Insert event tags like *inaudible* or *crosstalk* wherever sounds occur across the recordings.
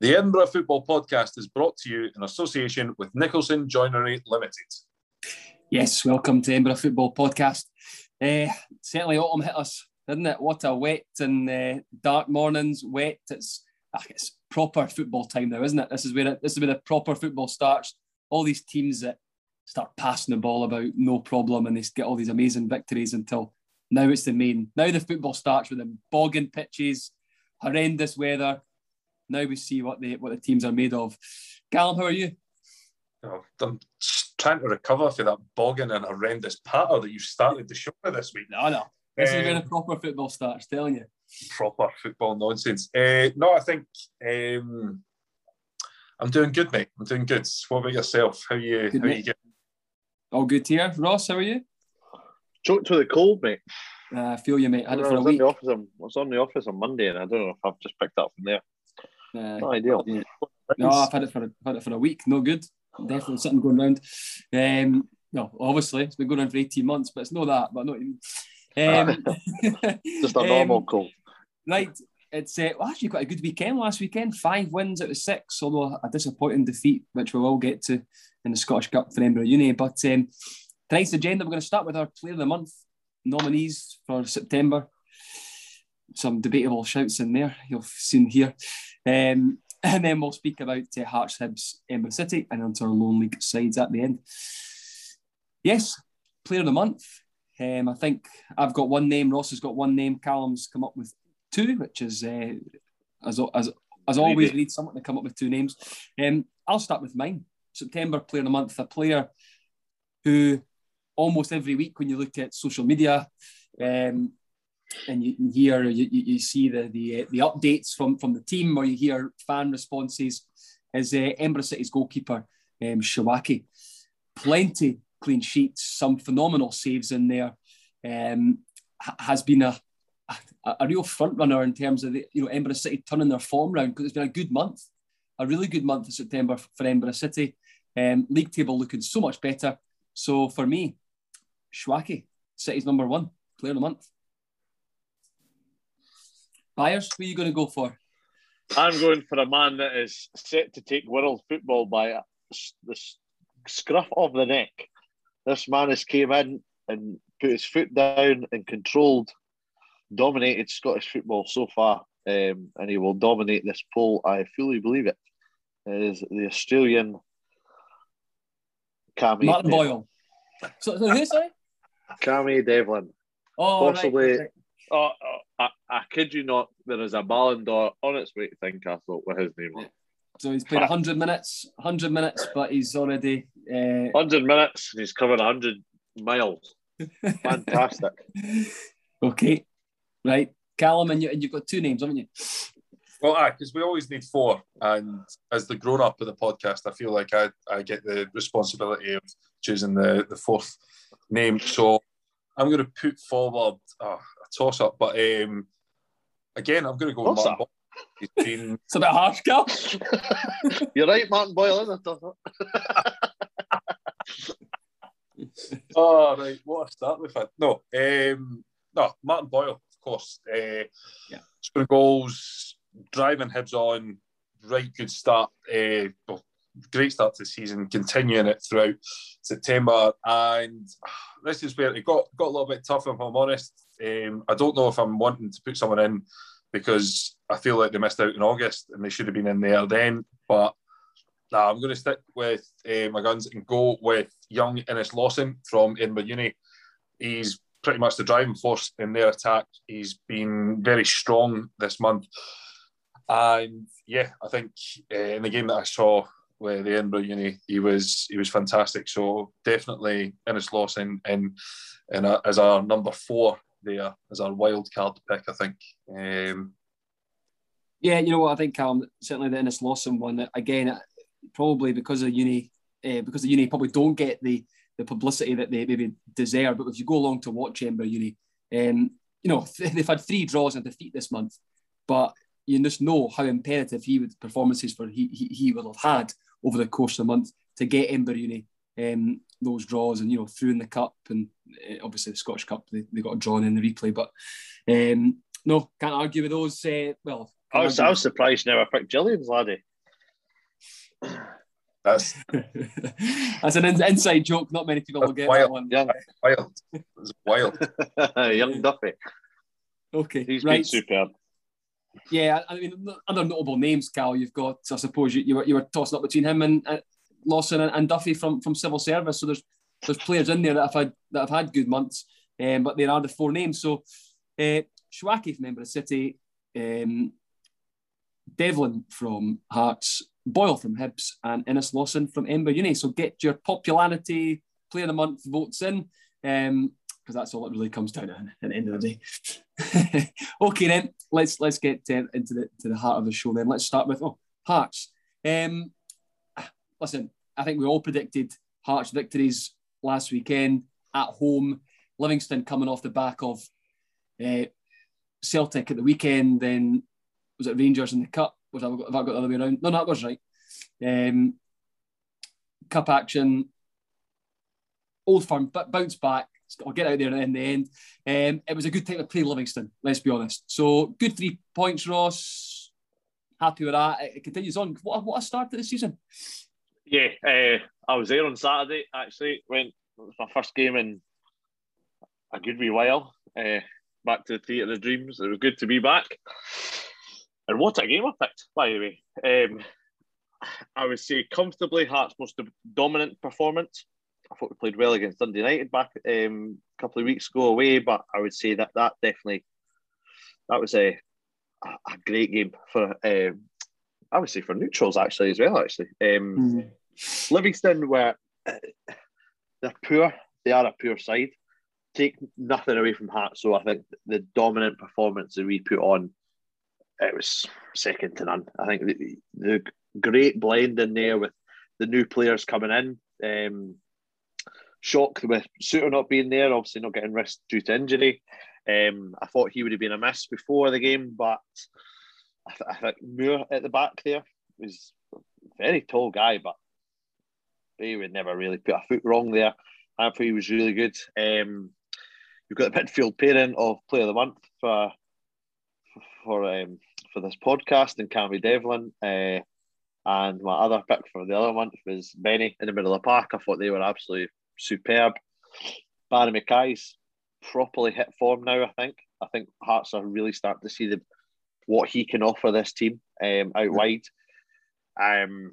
The Edinburgh Football Podcast is brought to you in association with Nicholson Joinery Limited. Yes, welcome to Edinburgh Football Podcast. Uh, certainly, autumn hit us, didn't it? What a wet and uh, dark mornings. Wet. It's ah, it's proper football time now, isn't it? This is where it, this is where the proper football starts. All these teams that start passing the ball about no problem, and they get all these amazing victories until now. It's the main. Now the football starts with the bogging pitches, horrendous weather now we see what the what the teams are made of. Callum, how are you? Oh, I'm trying to recover from that bogging and horrendous patter that you started the show with this week. No, no. This um, is where the proper football starts, telling you. Proper football nonsense. Uh, no, I think um, I'm doing good, mate. I'm doing good. What about yourself? How you? Good, how mate. you getting? All good here. Ross, how are you? Choked with a cold, mate. Uh, I feel you, mate. I had it for a week. the office on, I was on the office on Monday, and I don't know if I've just picked up from there. Uh, Not ideal. Yeah. No, I've had it for a, had it for a week. No good. Definitely something going around. Um, no, obviously it's been going on for eighteen months, but it's not that. But not even. Um, *laughs* Just a *laughs* normal um, cold. Right. It's uh, well, actually quite a good weekend last weekend. Five wins out of six, although a disappointing defeat, which we will get to in the Scottish Cup for Edinburgh Uni. But um, tonight's agenda, we're going to start with our Player of the Month nominees for September. Some debatable shouts in there, you'll soon hear. Um, *laughs* and then we'll speak about uh, Hearts, Hibs, Edinburgh City, and onto our lone league sides at the end. Yes, player of the month. Um, I think I've got one name. Ross has got one name. Callum's come up with two, which is uh, as as as always. We need someone to come up with two names. Um, I'll start with mine. September player of the month. A player who almost every week, when you look at social media, um, and you hear you, you see the the, the updates from from the team or you hear fan responses is uh, Edinburgh City's goalkeeper um, Shawaki. Plenty clean sheets, some phenomenal saves in there. Um, has been a, a, a real front runner in terms of the, you know Edinburgh City turning their form around because it's been a good month, a really good month of September for Edinburgh City. Um, league table looking so much better. So for me, Shawaki, City's number one player of the month. Byers, who are you going to go for? I'm going for a man that is set to take world football by the scruff of the neck. This man has came in and put his foot down and controlled, dominated Scottish football so far, um, and he will dominate this poll. I fully believe it. it is the Australian Cammy Martin Boyle. So, so who sorry? Cammy Devlin. Oh, possibly. Right. Oh, oh, I, I kid you not, there is a Ballon d'Or on its way to Tynecastle with his name on it. So he's played 100 minutes, 100 minutes, but he's already. Uh... 100 minutes, he's covered 100 miles. *laughs* Fantastic. okay, right. Callum, and, you, and you've got two names, haven't you? Well, aye, because we always need four. And as the grown up of the podcast, I feel like I, I get the responsibility of choosing the, the fourth name. So I'm going to put forward oh, toss up. But um, again, I'm going to go with Martin Boyle. He's been... *laughs* it's a bit harsh, Cal. *laughs* You're right, Martin Boyle, isn't it? *laughs* oh, right. What a start we've had. No, um, no, Martin Boyle, of course. Uh, yeah. Scoring goals, driving Hibs on, right good start. Uh, well, great start to the season, continuing it throughout September. And this is where it got, got a little bit tough, if I'm honest. Um, I don't know if I'm wanting to put someone in because I feel like they missed out in August and they should have been in there then. But nah, I'm going to stick with uh, my guns and go with young Innes Lawson from Edinburgh Uni. He's pretty much the driving force in their attack. He's been very strong this month. And yeah, I think uh, in the game that I saw with the Edinburgh Uni, he was he was fantastic. So definitely Innes Lawson in, in a, as our number four there as our wild card pick, I think. Um, yeah, you know what I think, Callum. Certainly the Innes Lawson one again, probably because of uni, uh, because the uni probably don't get the the publicity that they maybe deserve. But if you go along to watch Edinburgh Uni, um, you know *laughs* they've had three draws and defeat this month, but you just know how imperative he would performances for he, he, he will have had over the course of the month to get Edinburgh Uni um, those draws and you know through in the cup and uh, obviously the Scottish Cup they, they got drawn in the replay but um, no can't argue with those uh, well I was, I was surprised never picked Gillian's laddie *laughs* That's *laughs* that's an in- inside joke. Not many people will get wild. that one. Young, wild. It's wild. *laughs* young Duffy. Okay, He's been right. superb. Yeah, I mean, other notable names, Cal. You've got, I suppose, you, you were you were tossing up between him and uh, Lawson and, and Duffy from from civil service. So there's there's players in there that have had that have had good months, um, but there are the four names. So uh, Shwaki from Edinburgh City, um, Devlin from Hearts, Boyle from Hibs, and Innes Lawson from Edinburgh Uni. So get your popularity player of the month votes in. Um, because that's all it really comes down to at the end of the day. *laughs* okay, then let's let's get uh, into the to the heart of the show. Then let's start with oh Hearts. Um, listen, I think we all predicted Hearts victories last weekend at home. Livingston coming off the back of uh, Celtic at the weekend. Then was it Rangers in the cup? Was that, have I got the other way around? No, no, that was right. Um, cup action. Old Firm but bounce back. I'll get out there in the end. Um, it was a good time to play Livingston, let's be honest. So good three points, Ross. Happy with that. It continues on. What, what a start to the season. Yeah, uh, I was there on Saturday. Actually, went it was my first game in a good wee while. Uh, back to the theatre of dreams. It was good to be back. And what a game I picked, by the way. Um, I would say comfortably Hearts' most dominant performance. I thought we played well against Dundee United back um, a couple of weeks ago away, but I would say that that definitely that was a a great game for um, I would say for neutrals actually as well. Actually, um, mm. Livingston were they're poor. They are a poor side. Take nothing away from Hearts, so I think the dominant performance that we put on it was second to none. I think the, the great blend in there with the new players coming in. Um, shocked with Souttar not being there, obviously not getting rest due to injury. Um, I thought he would have been a miss before the game, but I, th- I think Moore at the back there was a very tall guy, but he would never really put a foot wrong there. I thought he was really good. Um, you've got the midfield pairing of Player of the Month for for um, for this podcast and Cammy Devlin. Uh, and my other pick for the other month was Benny in the middle of the park. I thought they were absolutely superb. Barrie McKay's properly hit form now. I think. I think Hearts are really starting to see the what he can offer this team um, out wide. Um,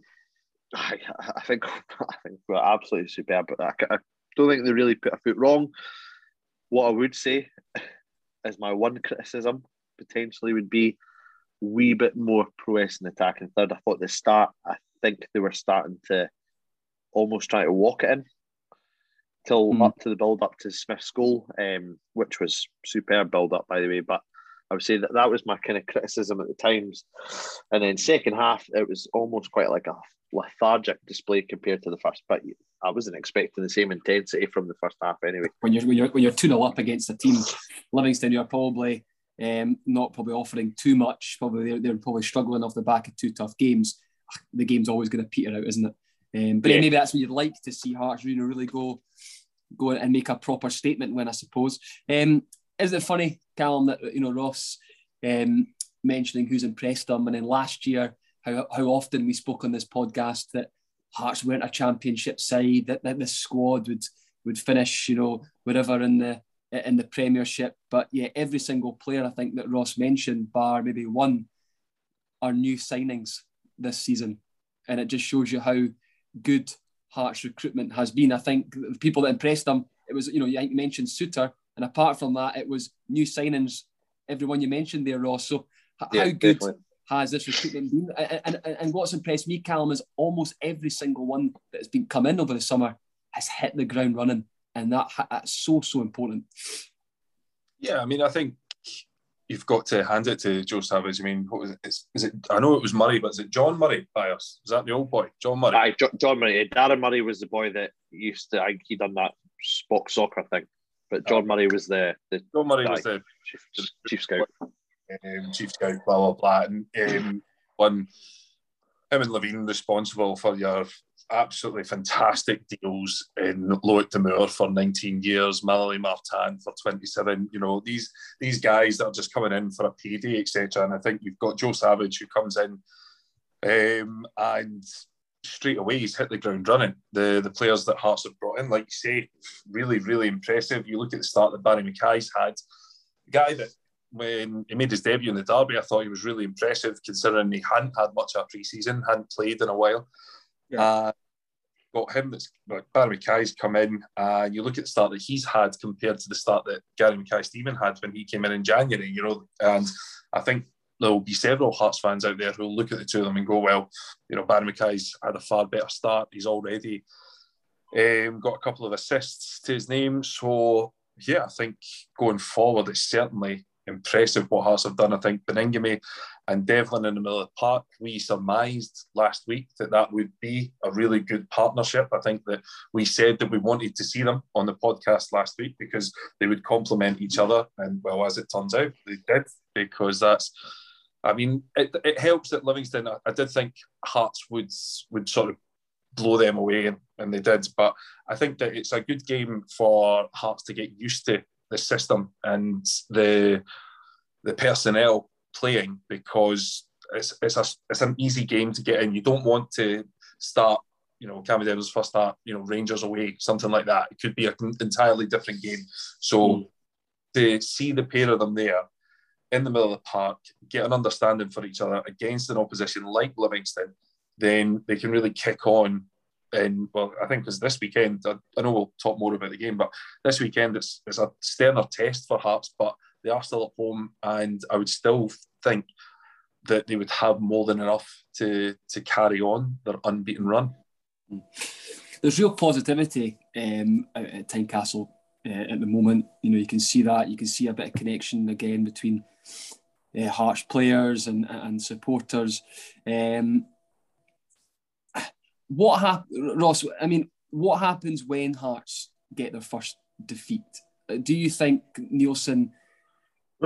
I, I think *laughs* I think we're absolutely superb. But I, I don't think they really put a foot wrong. What I would say is my one criticism potentially would be wee bit more prowess in attack and third. I thought the start, I think they were starting to almost try to walk it in till mm. up to the build up to Smith's goal, um, which was superb build up by the way. But I would say that that was my kind of criticism at the times. And then second half, it was almost quite like a lethargic display compared to the first. But I wasn't expecting the same intensity from the first half anyway. When you're when you're when you're two 0 up against a team, Livingston, you're probably um, not probably offering too much. Probably they're, they're, probably struggling off the back of two tough games. The game's always going to peter out, isn't it? Um, but yeah. maybe that's what you'd like to see Hearts know, really go go and make a proper statement when I suppose. Um, is it funny, Callum, that you know Ross um, mentioning who's impressed them, and then last year how how often we spoke on this podcast that Hearts weren't a championship side, that, that the squad would would finish, you know, wherever in the in the Premiership. But yeah, every single player I think that Ross mentioned, bar maybe one, are new signings this season, and it just shows you how good Hearts recruitment has been. I think the people that impressed them, it was you know you mentioned Souttar, and apart from that, it was new signings. Everyone you mentioned there, Ross. So yeah, how good definitely. Has this recruitment been? And, and, and what's impressed me, Callum, is almost every single one that has been come in over the summer has hit the ground running and that that's so so important. Yeah, I mean, I think you've got to hand it to Joe Savage. I mean, what was it? Is, is it? I know it was Murray, but is it John Murray by us? Is that the old boy, John Murray? Aye, John Murray. Eh, Darren Murray was the boy that used to. I, he done that Spock soccer thing, but John oh. Murray was the, the John Murray guy, was the chief, chief scout. Um, chief scout, blah blah blah, and um, one him and Levein responsible for your absolutely fantastic deals in Loic Damour for 19 years, Mallory Martin for 27. You know, these these guys that are just coming in for a PD, etc. And I think you've got Joe Savage who comes in um, and straight away he's hit the ground running. The the players that Hearts have brought in, like you say, really, really impressive. You look at the start that Barrie McKay's had, guy that when he made his debut in the derby, I thought he was really impressive considering he hadn't had much of a pre-season, hadn't played in a while. Yeah. Uh, got him that's like Barrie McKay's come in, and you look at the start that he's had compared to the start that Gary Mackay-Steven had when he came in in January, you know, and I think there will be several Hearts fans out there who will look at the two of them and go, well, you know, Barrie McKay's had a far better start. He's already um, got a couple of assists to his name. So, yeah, I think going forward, it's certainly impressive what Hearts have done. I think Baningime and Devlin in the middle of the park, we surmised last week that that would be a really good partnership. I think that we said that we wanted to see them on the podcast last week because they would complement each other. And well, as it turns out, they did because that's I mean, it, it helps that Livingston. I, I did think Hearts would would sort of blow them away, and, and they did. But I think that it's a good game for Hearts to get used to the system and the the personnel playing because it's it's a it's an easy game to get in. You don't want to start, you know, Cammy Devlin's first start, you know, Rangers away, something like that. It could be an entirely different game. So mm. to see the pair of them there in the middle of the park, get an understanding for each other against an opposition like Livingston, then they can really kick on. And well, I think because this weekend, I, I, know we'll talk more about the game, but this weekend it's, it's a sterner test for Hearts, but they are still at home, and I would still think that they would have more than enough to to carry on their unbeaten run. There's real positivity um, at Tynecastle uh, at the moment. You know, you can see that. You can see a bit of connection again between uh, Hearts players and, and supporters. Um, what happens, Ross? I mean, what happens when Hearts get their first defeat? Uh, do you think Neilson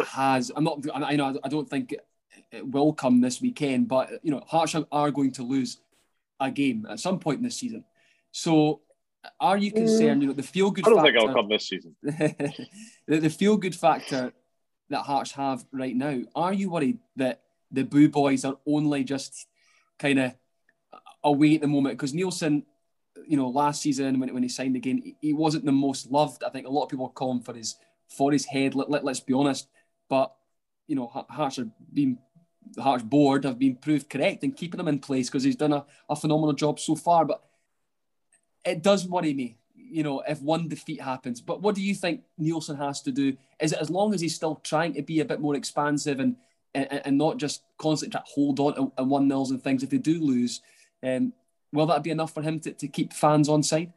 has? I'm not. I know. I don't think it will come this weekend, but you know, Hearts are going to lose a game at some point in this season. So are you concerned? You know, the feel good. I don't factor, think I'll come this season. *laughs* the, the feel good factor that Hearts have right now. Are you worried that the Boo Boys are only just kind of away at the moment? Because Neilson, you know, last season when, when he signed again, he, he wasn't the most loved. I think a lot of people call him for his for his head. Let, let, let's be honest. But you know, Hearts are being Hearts board have been proved correct in keeping him in place because he's done a, a phenomenal job so far. But it does worry me, you know, if one defeat happens. But what do you think Neilson has to do? Is it as long as he's still trying to be a bit more expansive and and, and not just constantly try to hold on to, to one nils and things if they do lose? Um, will that be enough for him to, to keep fans on side?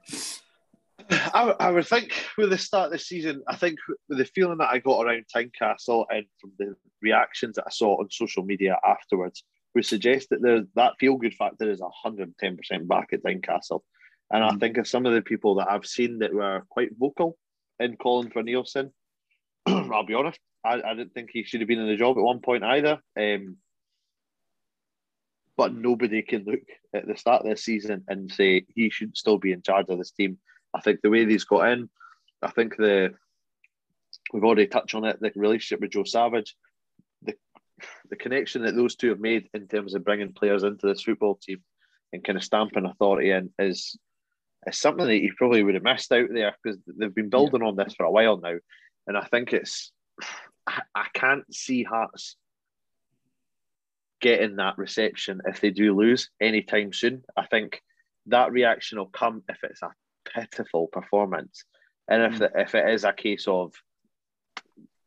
I, I would think with the start of the season, I think with the feeling that I got around Tynecastle and from the reactions that I saw on social media afterwards, would suggest that there, that feel good factor is 110% back at Tynecastle. And I mm. think of some of the people that I've seen that were quite vocal in calling for Neilson. *clears throat* I'll be honest, I, I didn't think he should have been in the job at one point either. Um, but nobody can look at the start of this season and say he should still be in charge of this team. I think the way he's got in, I think the we've already touched on it, the relationship with Joe Savage, the the connection that those two have made in terms of bringing players into this football team and kind of stamping authority in is it's something that you probably would have missed out there because they've been building yeah. on this for a while now. And I think it's, I can't see Hearts getting that reception if they do lose anytime soon. I think that reaction will come if it's a pitiful performance. And if, mm. the, if it is a case of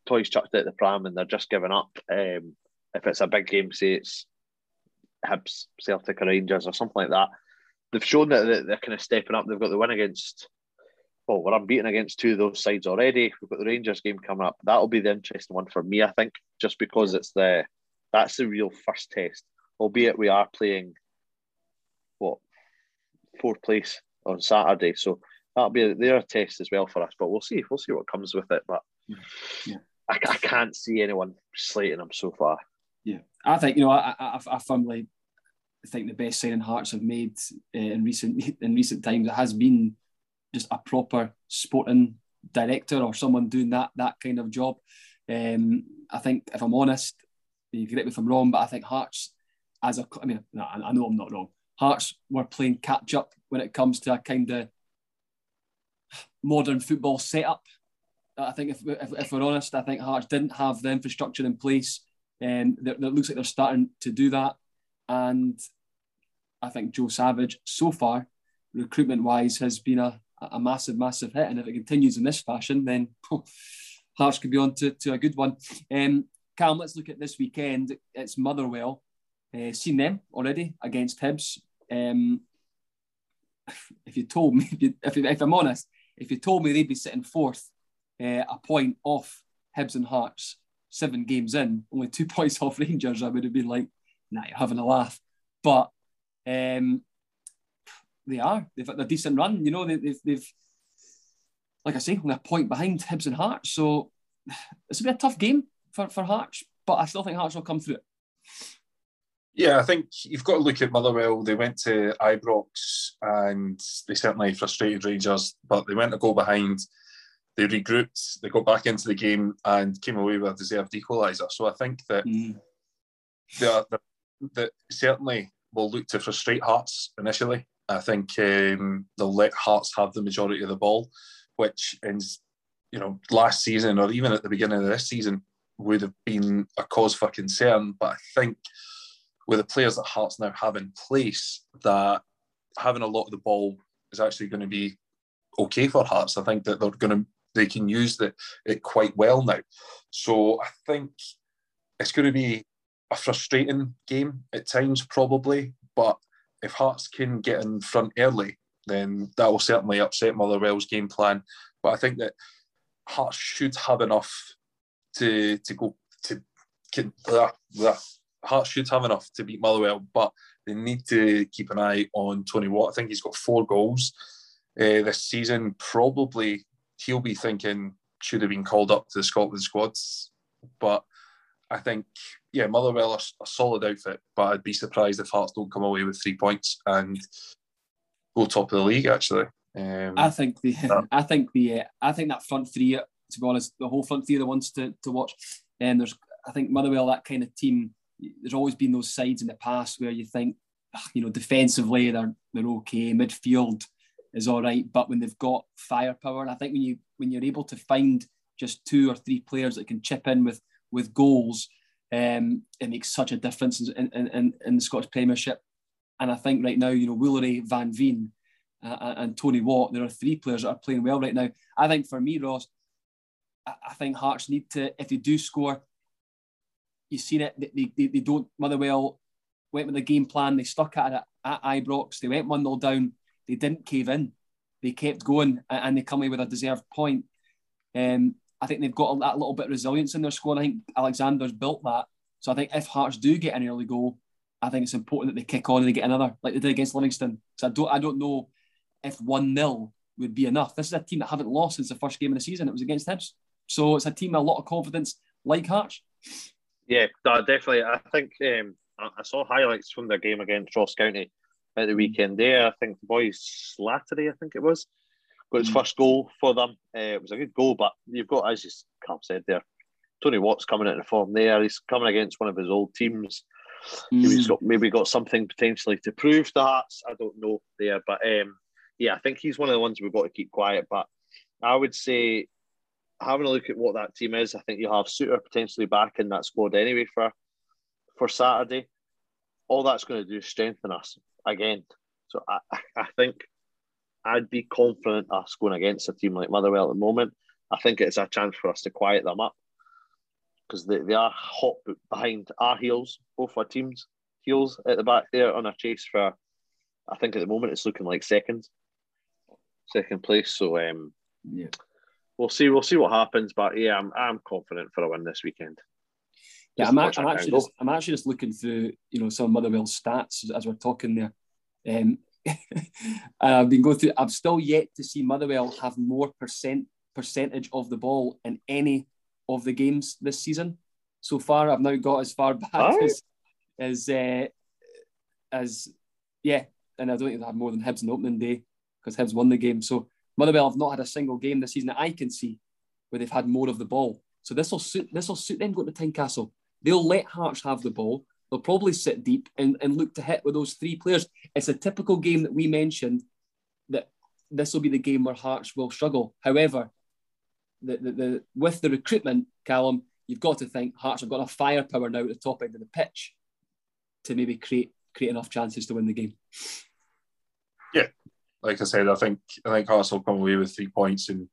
toys chucked at the pram and they're just giving up, um, if it's a big game, say it's Hibs, Celtic, or Rangers or something like that, they've shown that they're kind of stepping up. They've got the win against, well, we're unbeaten against two of those sides already. We've got the Rangers game coming up. That'll be the interesting one for me, I think, just because it's the that's the real first test. Albeit we are playing what fourth place on Saturday, so that'll be their test as well for us. But we'll see. We'll see what comes with it. But yeah. I, I can't see anyone slating them so far. Yeah, I think you know I, I, I firmly think the best signing Hearts have made uh, in recent *laughs* in recent times it has been just a proper sporting director or someone doing that that kind of job. Um, I think if I'm honest, you correct me if I'm wrong, but I think Hearts as a I mean I know I'm not wrong, Hearts were playing catch up when it comes to a kind of modern football setup. I think if, if, if, we're honest, I think Hearts didn't have the infrastructure in place, and um, it, it looks like they're starting to do that. And I think Joe Savage, so far, recruitment wise, has been a, a massive, massive hit. And if it continues in this fashion, then *laughs* oh, Hearts could be on to, to a good one. Um, Cam, let's look at this weekend. It's Motherwell. Uh, seen them already against Hibs. Um, if you told me, *laughs* if, if, I'm honest, if you told me they'd be sitting fourth, uh, a point off Hibs and Hearts, seven games in, only two *laughs* points off Rangers, I would have been like, nah, you're having a laugh. But um, they are. They've had a decent run. You know, they, they've, they've, like I say, only a point behind Hibs and Hearts. So *sighs* it's a be a tough game for, for Hearts, but I still think Hearts will come through it. Yeah, I think you've got to look at Motherwell. They went to Ibrox and they certainly frustrated Rangers, but they went a goal behind. They regrouped, they got back into the game and came away with a deserved equaliser. So I think that mm. they, they certainly will look to frustrate Hearts initially. I think um, they'll let Hearts have the majority of the ball, which in you know last season or even at the beginning of this season would have been a cause for concern. But I think with the players that Hearts now have in place, that having a lot of the ball is actually going to be okay for Hearts. I think that they're going to they can use the, it quite well now. So I think it's going to be a frustrating game at times, probably. But if Hearts can get in front early, then that will certainly upset Motherwell's game plan. But I think that Hearts should have enough to to go to. Can, blah, blah. Hearts should have enough to beat Motherwell, but they need to keep an eye on Tony Watt. I think he's got four goals uh, this season. Probably he'll be thinking should have been called up to the Scotland squads, but I think yeah, Motherwell are a solid outfit, but I'd be surprised if Hearts don't come away with three points and go top of the league. Actually, um, I think the. I think the uh, I think that front three. To be honest, the whole front three are the ones to, to watch. And there's I think Motherwell that kind of team. There's always been those sides in the past where you think, you know, defensively they're they're okay, midfield is all right, but when they've got firepower, and I think when you when you're able to find just two or three players that can chip in with with goals, um, it makes such a difference in, in, in, in, the Scottish Premiership. And I think right now, you know, Woolery, Van Veen, uh, and Tony Watt, there are three players that are playing well right now. I think for me, Ross, I, think Hearts need to, if they do score, you've seen it, they, they, they don't, Motherwell went with the game plan, they stuck at it at Ibrox, they went 1 0 down, they didn't cave in, they kept going, and they come away with a deserved point. Um, I think they've got that little bit of resilience in their squad. I think Alexander's built that. So I think if Hearts do get an early goal, I think it's important that they kick on and they get another, like they did against Livingston. So I don't, I don't know if one 0 would be enough. This is a team that haven't lost since the first game of the season. It was against Hibs, so it's a team with a lot of confidence, like Hearts. Yeah, definitely. I think um, I saw highlights from their game against Ross County at the weekend. There, I think the boys Slattery, I think it was, got his mm. first goal for them. Uh, it was a good goal, but you've got, as you said there, Tony Watt's coming into form there. He's coming against one of his old teams. Mm. He's got maybe got something potentially to prove to Hearts. I don't know there, but um, yeah, I think he's one of the ones we've got to keep quiet. But I would say, having a look at what that team is, I think you have Souttar potentially back in that squad anyway for for Saturday. All that's going to do is strengthen us again. So I, I think I'd be confident us going against a team like Motherwell at the moment. I think it's a chance for us to quiet them up because they, they are hot behind our heels, both our teams' heels at the back there on a chase for, I think at the moment it's looking like second, second place. So um, yeah, we'll see. We'll see what happens. But yeah, I'm I'm confident for a win this weekend. Yeah, I'm, I'm actually just, I'm actually just looking through you know some Motherwell stats as we're talking there. Um, *laughs* I've been going through. I've still yet to see Motherwell have more percent percentage of the ball in any of the games this season. So far, I've now got as far *laughs* back oh. as as uh, as yeah, and I don't think they have more than Hibs on opening day because Hibs won the game. So Motherwell have not had a single game this season that I can see where they've had more of the ball. So this will suit this will suit them going to Tynecastle. They'll let Hearts have the ball. They'll probably sit deep and, and look to hit with those three players. it's a typical game that we mentioned that this will be the game where Hearts will struggle. However, the, the, the with the recruitment, Callum, you've got to think Hearts have got a firepower now at the top end of the pitch to maybe create create enough chances to win the game. Yeah, like I said, I think I think Hearts will come away with three points and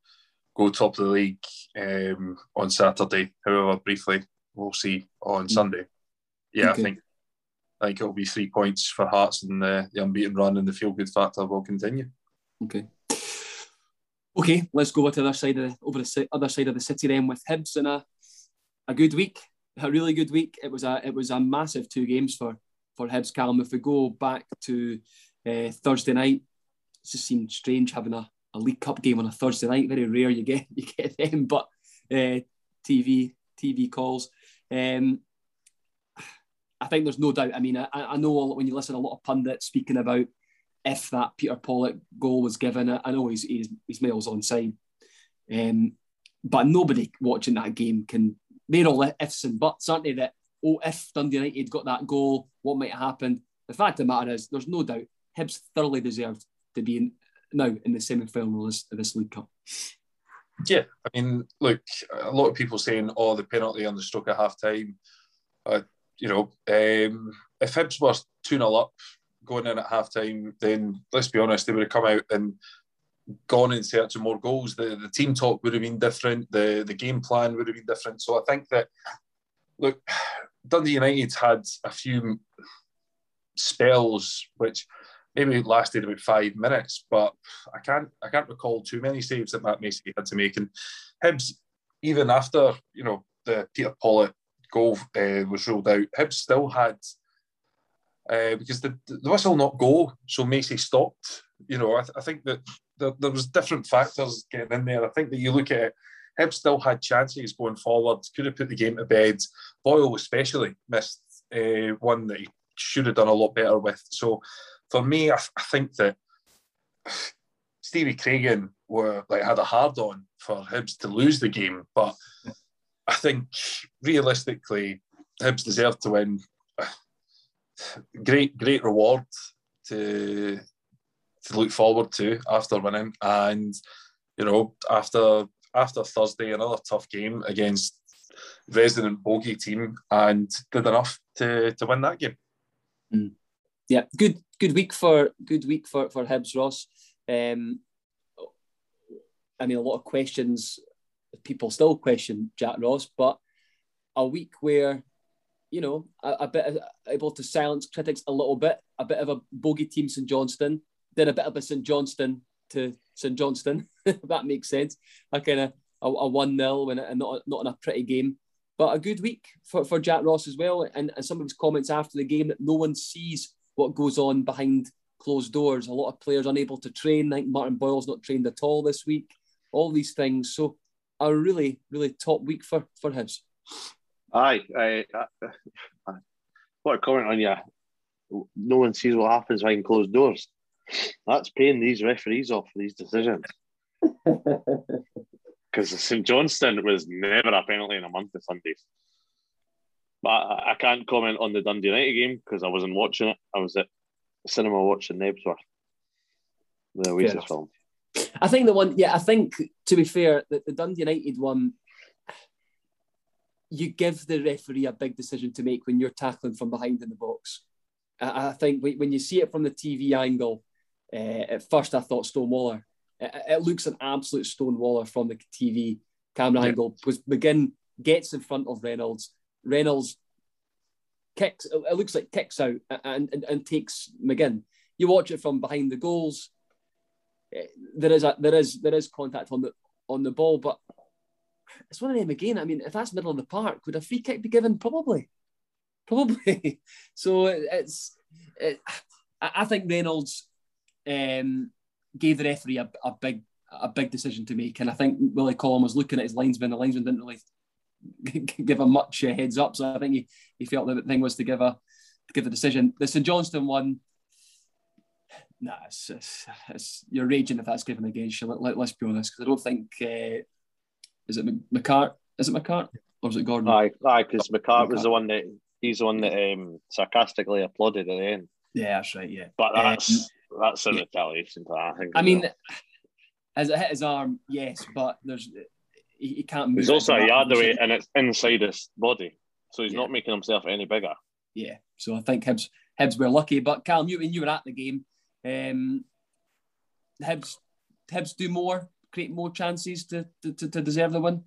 go top of the league um, on Saturday. However, briefly, we'll see on mm. Sunday. Yeah, okay. I think I think it'll be three points for Hearts and the, the unbeaten run and the feel good factor will continue. Okay. Okay, let's go over to the other side of the, over the other side of the city then with Hibs and a a good week, a really good week. It was a it was a massive two games for for Hibs Callum. If we go back to uh, Thursday night, it just seemed strange having a, a League Cup game on a Thursday night. Very rare you get *laughs* you get them, but uh, TV TV calls. Um, I think there's no doubt. I mean, I, I know when you listen to a lot of pundits speaking about if that Peter Pawlett goal was given, I know he's he's, he's miles on side, um, but nobody watching that game can. They're all ifs and buts, aren't they? That oh, if Dundee United got that goal, what might have happened? The fact of the matter is, there's no doubt Hibs thoroughly deserved to be now in the semi-final of this League Cup. Yeah, I mean, look, a lot of people saying, "Oh, the penalty on the stroke at half time." Uh, you know, um, if Hibs were 2 0 up going in at half time, then let's be honest, they would have come out and gone in search of more goals. The, the team talk would have been different, the, the game plan would have been different. So I think that, look, *sighs* Dundee United had a few spells which maybe it lasted about five minutes, but I can't I can't recall too many saves that Matt Macey had to make. And Hibs, even after you know the Peter Pawlett goal uh, was ruled out, Hibs still had uh, because the, the whistle not go, so Macey stopped. You know, I, th- I think that there, there, was different factors getting in there. I think that you look at it, Hibs still had chances going forward, could have put the game to bed. Boyle especially missed uh, one that he should have done a lot better with. So for me, I, I think that Stevie Craigan were like had a hard on for Hibs to lose the game, but I think realistically, Hibs deserved to win. *sighs* Great, great reward to to look forward to after winning, and you know after after Thursday, another tough game against resident bogey team, and did enough to to win that game. Mm. Yeah, good good week for good week for for Hibs Ross. Um, I mean, a lot of questions people still question Jack Ross, but a week where you know a, a bit able to silence critics a little bit, a bit of a bogey team St Johnstone. did a bit of a St Johnstone to St Johnstone. *laughs* if that makes sense. A kind of a, a one 0 and not not in a pretty game, but a good week for, for Jack Ross as well. And, and some of his comments after the game that no one sees what goes on behind closed doors. A lot of players unable to train. I think Martin Boyle's not trained at all this week. All these things. So a really, really top week for for Hibs. Aye, I, I, I, what a comment on you. No one sees what happens behind closed doors. That's paying these referees off for these decisions. *laughs* Because St Johnstone was never a penalty in a month of Sundays. But I, I can't comment on the Dundee United game because I wasn't watching it. I was at cinema watching Knebworth, the Oasis film. I think the one, yeah, I think to be fair, that the Dundee United one, you give the referee a big decision to make when you're tackling from behind in the box. I, I think when you see it from the TV angle, uh, at first I thought Stonewaller. It, it, looks an absolute Stonewaller from the TV camera yeah. angle because McGinn gets in front of Reynolds. Reynolds kicks, it looks like kicks out and, and, and takes McGinn. You watch it from behind the goals there is a there is there is contact on the on the ball, but it's one of them again. I mean, if that's middle of the park, would a free kick be given? Probably, probably. *laughs* so it's it, I think Reynolds um, gave the referee a, a big a big decision to make, and I think Willie Collum was looking at his linesman. The linesman didn't really give him much uh, heads up, so I think he, he felt that the thing was to give a give a decision. The St Johnstone one nah, it's, it's, it's, you're raging if that's given against you. Let, let, us be honest, because I don't think uh, is it McCart? Is it McCart or is it Gordon? Aye, aye, because McCart was the one that he's the one that um, sarcastically applauded at the end. Yeah, that's right. Yeah, but that's um, that's a retaliation to that. I think. I mean, well. as it hit his arm, yes, but there's he, he can't move. He's also a yard away, and it's inside his body, so he's yeah. not making himself any bigger. Yeah, so I think Hibs Hibs were lucky. But Callum, you when you were at the game, um, Hibs Hibs do more, create more chances to, to, to deserve the win.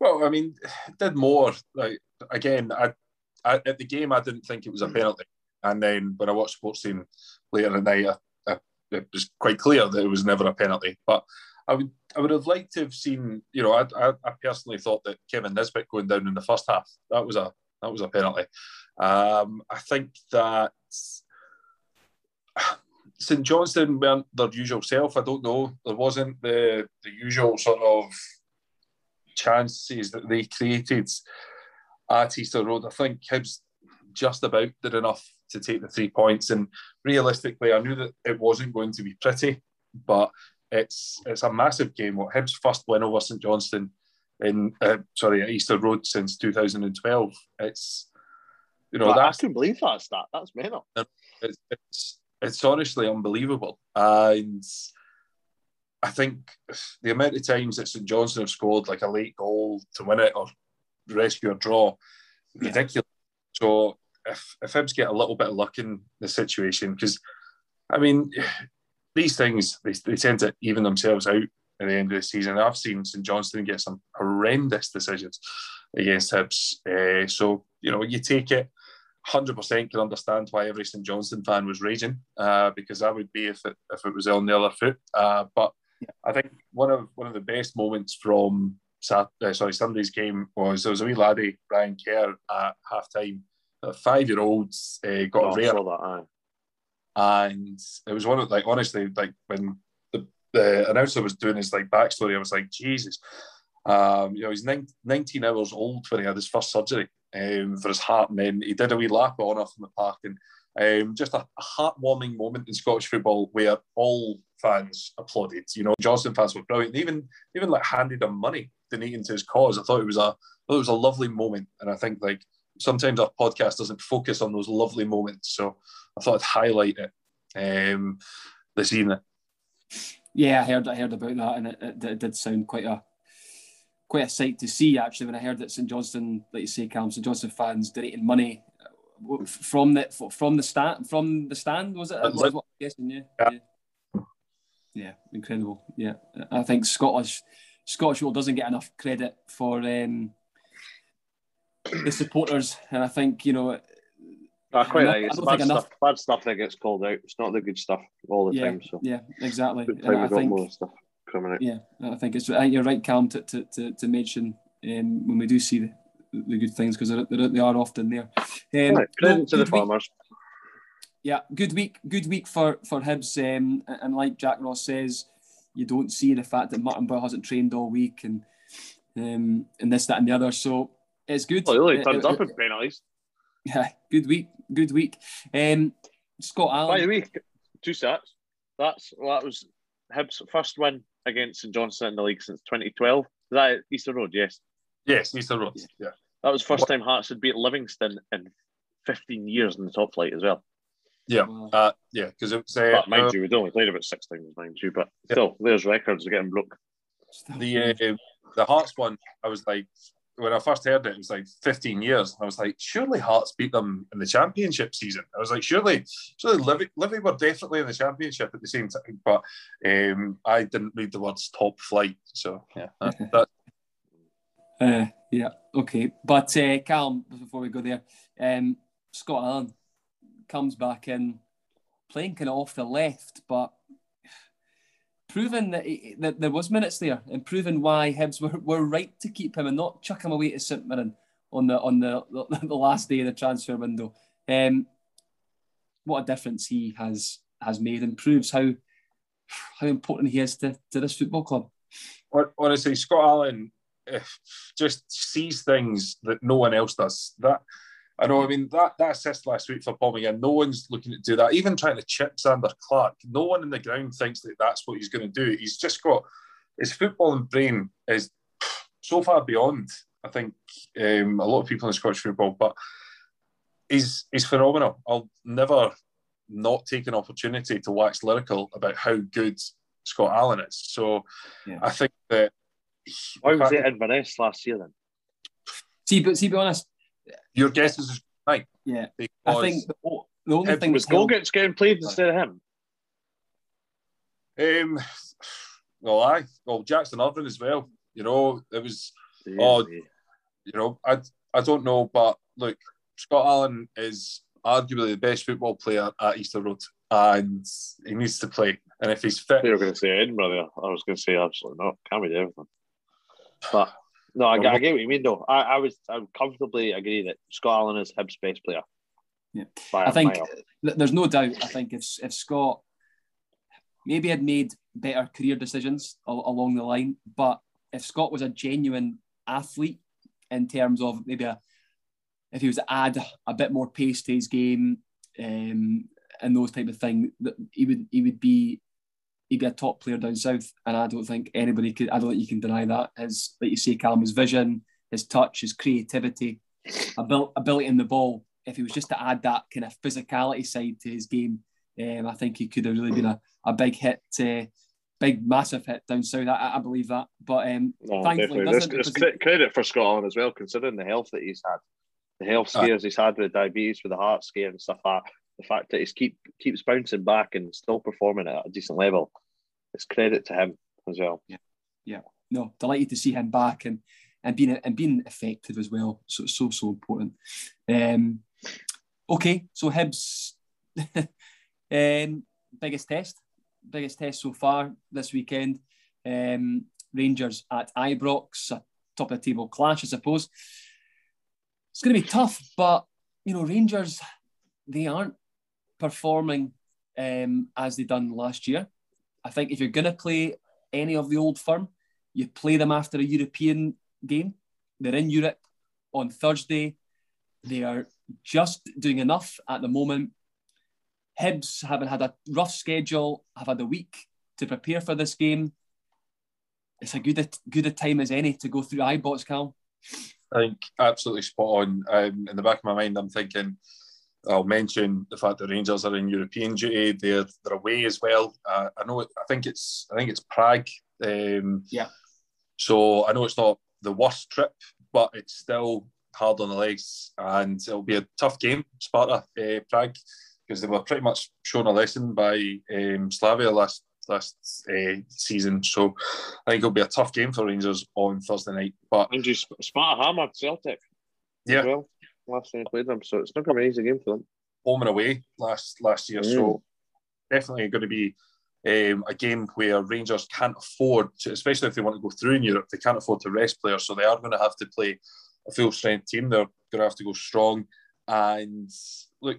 Well, I mean, did more. Like again, I, I, at the game I didn't think it was a penalty, and then when I watched the Sportscene later at night, I, I, it was quite clear that it was never a penalty. But I would I would have liked to have seen. You know, I, I, I personally thought that Kevin Nisbet going down in the first half that was a that was a penalty. Um, I think that St Johnstone weren't their usual self. I don't know. There wasn't the the usual sort of chances that they created at Easter Road. I think Hibs just about did enough to take the three points. And realistically, I knew that it wasn't going to be pretty, but it's it's a massive game. What Hibs' first win over St Johnstone in uh, sorry at Easter Road since 2012. It's you know I can believe that stat. That's mental. It's, it's it's honestly unbelievable, and I think the amount of times that St Johnstone have scored like a late goal to win it or rescue or draw, ridiculous. So if if Hibs get a little bit of luck in the situation, because I mean these things they, they tend to even themselves out at the end of the season. I've seen St Johnstone get some horrendous decisions against Hibs. Uh, so you know you take it. 100% can understand why every St Johnstone fan was raging uh, because I would be if it if it was on the other foot. Uh, but yeah. I think one of one of the best moments from Sat- uh, sorry Sunday's game was there was a wee laddie Brian Kerr at half time. A five year olds uh, got oh, a rare, that, and it was one of like honestly like when the, the announcer was doing his like backstory, I was like Jesus. Um, you know, he's 19 hours old when he had his first surgery um, for his heart, and then he did a wee lap on off in the park, and um, just a, a, heartwarming moment in Scottish football where all fans applauded. You know, Johnstone fans were brilliant. They even even like handed him money donating to his cause. I thought it was a it was a lovely moment, and I think like sometimes our podcast doesn't focus on those lovely moments. So I thought I'd highlight it um, this evening. Yeah, I heard I heard about that, and it, it, it did sound quite a quite a sight to see actually when I heard that St Johnstone, like you say, Cam, St Johnstone fans donating money from the from the stand from the stand was it? Was what I'm guessing, yeah. yeah. yeah. Yeah, incredible. Yeah, I think Scottish Scottish football doesn't get enough credit for um, the supporters, and I think you know. I quite like it's bad stuff. Bad stuff that gets called out. It's not the good stuff all the yeah, time. So yeah, exactly. I think, more stuff coming out. Yeah, I think it's. I think you're right, Calm, to to, to, to mention um, when we do see the, the good things because they are often there. Um, right, no, to the farmers. Yeah, good week. Good week for for Hibs, um, and like Jack Ross says, you don't see the fact that Martin Boyle hasn't trained all week and um, and this, that, and the other. So it's good. Oh, really turns uh, up in penalties. *laughs* Yeah, good week. Good week. Um, Scott Allan. By the way, two stats. That's well, that was Hibs' first win against St Johnstone in the league since 2012. Is that Easter Road? Yes. Yes, Easter Road. Yeah. That was first time Hearts had beat Livingston in 15 years in the top flight as well. Yeah, uh, yeah, because it was. Uh, but mind uh, you, we'd only played about six times, mind you. But yeah. still, there's records are getting broke. The uh, the Hearts one, I was like, when I first heard it, it was like 15 years. I was like, surely Hearts beat them in the championship season. I was like, surely, surely Livy, Livy were definitely in the championship at the same time. But um, I didn't read the words top flight. So, yeah. That, *laughs* uh, yeah, okay. But uh, Calm, before we go there, um, Scott Allan comes back in playing kind of off the left, but proving that, he, that there was minutes there and proving why Hibs were, were right to keep him and not chuck him away to St Mirren on the on the, *laughs* the, last day of the transfer window. Um, what a difference he has has made and proves how how important he is to, to this football club. Honestly, Scott Allan eh, just sees things that no one else does. That I know. I mean that that assist last week for Pomigan, no one's looking to do that. Even trying to chip Zander Clark, no one in the ground thinks that that's what he's going to do. He's just got his footballing brain is so far beyond. I think um, a lot of people in Scottish football, but he's he's phenomenal. I'll never not take an opportunity to wax lyrical about how good Scott Allan is. So yeah. I think that. Why was it Inverness last year then? See, but see, be honest. Your guess is right. Yeah, I think the, the only thing was Gogic's getting played instead of him. Um, well, I well Jackson Irvine as well. You know, it was. Yeah, oh, yeah. you know, I I don't know, but look, Scott Allan is arguably the best football player at Easter Road, and he needs to play. And if he's fit, you were going to say Edinburgh. I was going to say absolutely not. Can't be everything. But no, I, I, get what you mean. Though I, I was I would comfortably agree that Scott Allan is Hibs' best player. Yeah, I think there's no doubt. I think if if Scott maybe had made better career decisions along the line, but if Scott was a genuine athlete in terms of maybe a if he was to add a bit more pace to his game um, and those type of thing, that he would he would be he'd be a top player down south. And I don't think anybody could. I don't think you can deny that. His like you say, Callum, his vision, his touch, his creativity, ability in the ball. If he was just to add that kind of physicality side to his game, um, I think he could have really been a, a big hit. Uh, big massive hit down south. I, I believe that. But um, no, thankfully, there's, there's credit for Scotland as well, considering the health that he's had the health scares he's had with diabetes, with the heart scare and stuff like that, the fact that he's keep keeps bouncing back and still performing at a decent level, it's credit to him as well. Yeah, yeah. No, delighted to see him back and and being and being effective as well. So so so important. Um, okay, so Hibs, *laughs* um, biggest test, biggest test so far this weekend. Um, Rangers at Ibrox, a top of the table clash, I suppose it's going to be tough, but you know, Rangers they aren't performing um, as they done last year. I think if you're going to play any of the old firm, you play them after a European game. They're in Europe on Thursday. They are just doing enough at the moment. Hibs, having had a rough schedule, have had a week to prepare for this game. It's a good, good a time as any to go through Ibrox, Cal. I think absolutely spot on. Um, in the back of my mind, I'm thinking I'll mention the fact that Rangers are in European duty. They're they're away as well. Uh, I know. I think it's I think it's Prague. Um, yeah. So I know it's not the worst trip, but it's still hard on the legs, and it'll be a tough game. Sparta, uh, Prague, because they were pretty much shown a lesson by um, Slavia last last uh, season. So I think it'll be a tough game for Rangers on Thursday night. But and you Sparta hammered Celtic. Yeah. Well, last time I played them, so it's not going to be an easy game for them. Home and away last last year, mm. so definitely going to be. Um, a game where Rangers can't afford to, especially if they want to go through in Europe, they can't afford to rest players. So they are going to have to play a full strength team. They're going to have to go strong. And look,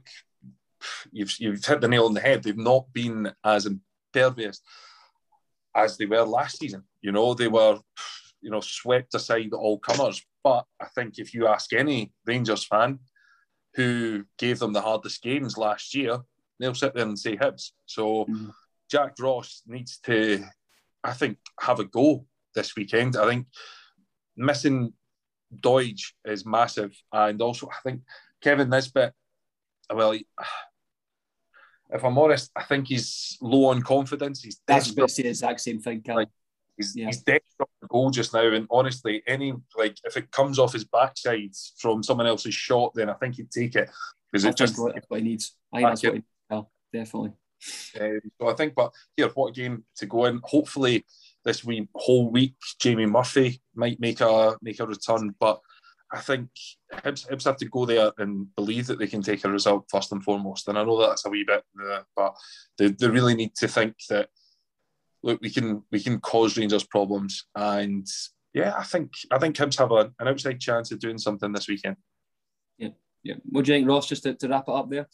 you've, you've hit the nail on the head. They've not been as impervious as they were last season. You know, they were, you know, swept aside all comers. But I think if you ask any Rangers fan who gave them the hardest games last year, they'll sit there and say Hibs. So mm. Jack Ross needs to, I think, have a go this weekend. I think missing Doidge is massive. And also, I think Kevin Nisbet, well, if I'm honest, I think he's low on confidence. He's that's the exact same thing. Like, he's, yeah. he's desperate for goal just now, and honestly, any like if it comes off his backside from someone else's shot, then I think he'd take it because it just what, what he needs. I think that's what he needs. definitely. Um, so I think, but here, what game to go in? Hopefully, this week, whole week, Jamie Murphy might make a make a return, but I think Hibs, Hibs have to go there and believe that they can take a result first and foremost. And I know that's a wee bit, uh, but they, they really need to think that look, we can we can cause Rangers problems. And yeah, I think I think Hibs have a, an outside chance of doing something this weekend. Yeah, yeah. What do you think, Ross? Just to, to wrap it up there.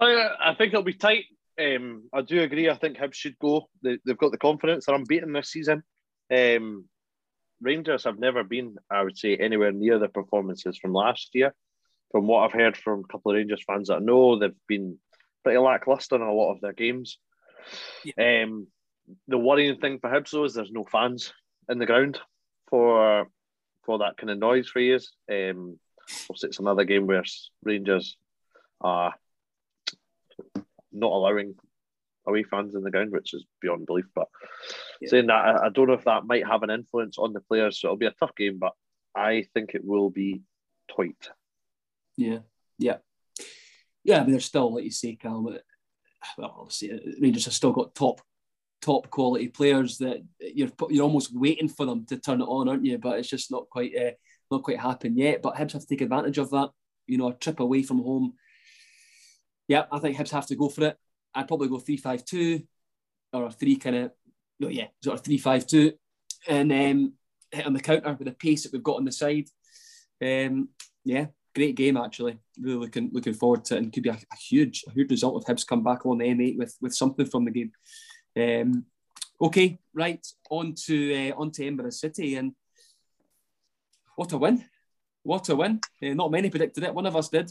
I, I think it'll be tight. Um, I do agree. I think Hibs should go. They, have got the confidence. They're unbeaten this season. Um, Rangers have never been, I would say, anywhere near the performances from last year. From what I've heard from a couple of Rangers fans that I know, they've been pretty lackluster in a lot of their games. Yeah. Um, the worrying thing for Hibs though is there's no fans in the ground for for that kind of noise for years. Um, obviously it's another game where Rangers are not allowing away fans in the ground, which is beyond belief. But yeah. saying that, I, I, don't know if that might have an influence on the players. So it'll be a tough game, but I think it will be tight. Yeah, yeah, yeah. I mean, there's still, like you say, Cal. Well, obviously, uh, Rangers have still got top top quality players that you're you're almost waiting for them to turn it on, aren't you? But it's just not quite uh, not quite happened yet. But Hibs have to take advantage of that. You know, a trip away from home. Yeah, I think Hibs have to go for it. I'd probably go three five two or a three kind of no, yeah, sort of three five two, and um, hit on the counter with the pace that we've got on the side. Um, yeah, great game actually. Really looking looking forward to it, and could be a, a huge a huge result if Hibs come back on the M8 with with something from the game. Um, okay, right on to uh, on to Edinburgh City, and what a win! What a win! Uh, not many predicted it. One of us did.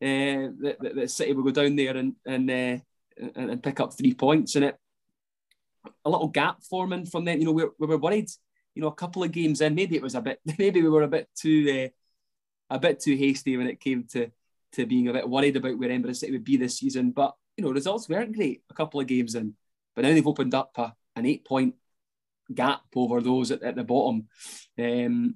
Uh, that, that, that City will go down there and and, uh, and, and pick up three points in it. A little gap forming from them. You know, we, we were worried. You know, a couple of games in, maybe it was a bit. *laughs* Maybe we were a bit too uh, a bit too hasty when it came to to being a bit worried about where Edinburgh City would be this season. But you know, results weren't great. A couple of games in. But now they've opened up a, an eight point gap over those at, at the bottom. Um,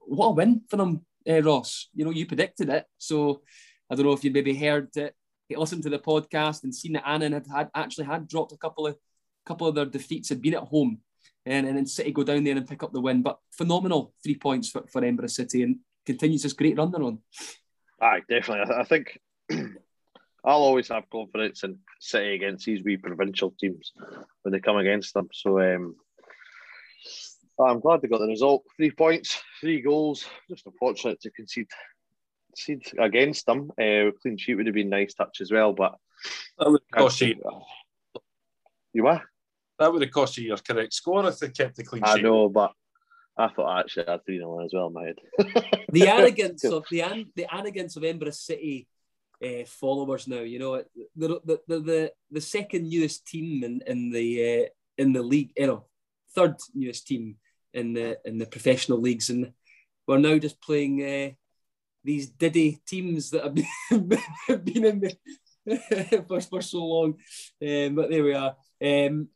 what a win for them, uh, Ross. You know, you predicted it. So I don't know if you maybe heard it, listened to the podcast and seen that Annan had, had actually had dropped a couple of couple of their defeats, had been at home. And, and then City go down there and pick up the win. But phenomenal three points for, for Edinburgh City and continues this great run they're on. Aye, definitely. I, I think *clears throat* I'll always have confidence in City against these wee provincial teams when they come against them. So um, I'm glad they got the result. Three points, three goals. Just unfortunate to concede, concede against them. Uh, clean sheet would have been nice touch as well, but that would cost you. You what? That would have cost you your correct score if they kept the clean sheet. I know, but I thought actually I had 3 0 as well in my head. the *laughs* arrogance of the, the arrogance of Edinburgh City uh, followers now. You know, the the the the, the second newest team in in the uh, in the league, you know, third newest team in the in the professional leagues, and we're now just playing uh, these diddy teams that have *laughs* been, been in the *laughs* for, for so long. Um, but there we are. Um,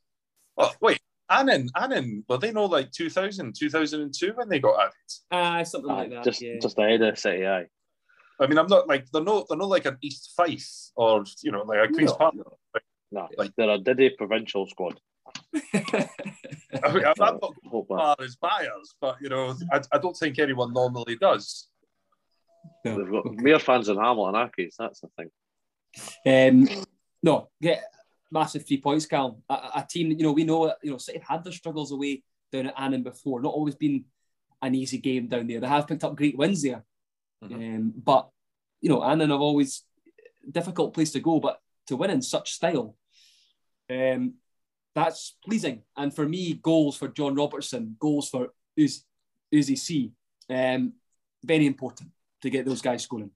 oh, wait, Annan, Annan, were they not like 2000, 2002 when they got added? Ah, uh, something like that. Just, yeah. just ahead of City, aye. I mean, I'm not like they're not they're not like an East Fife or you know like a Queens no, Park. No, no. Like, they're a Diddy provincial squad. I mean, I'm not *laughs* so, far as buyers, but you know, I, I don't think anyone normally does. No. They've got okay. more fans than Hamilton Accies. That's the thing. Um, no, get massive three points, Cal. A, a, team, you know, we know, you know, City had their struggles away down at Annan before. Not always been an easy game down there. They have picked up great wins there, Mm-hmm. Um, but you know, Annan have always difficult place to go, but to win in such style, um, that's pleasing. And for me, goals for John Robertson, goals for Uz- Uzi C, um, very important to get those guys scoring.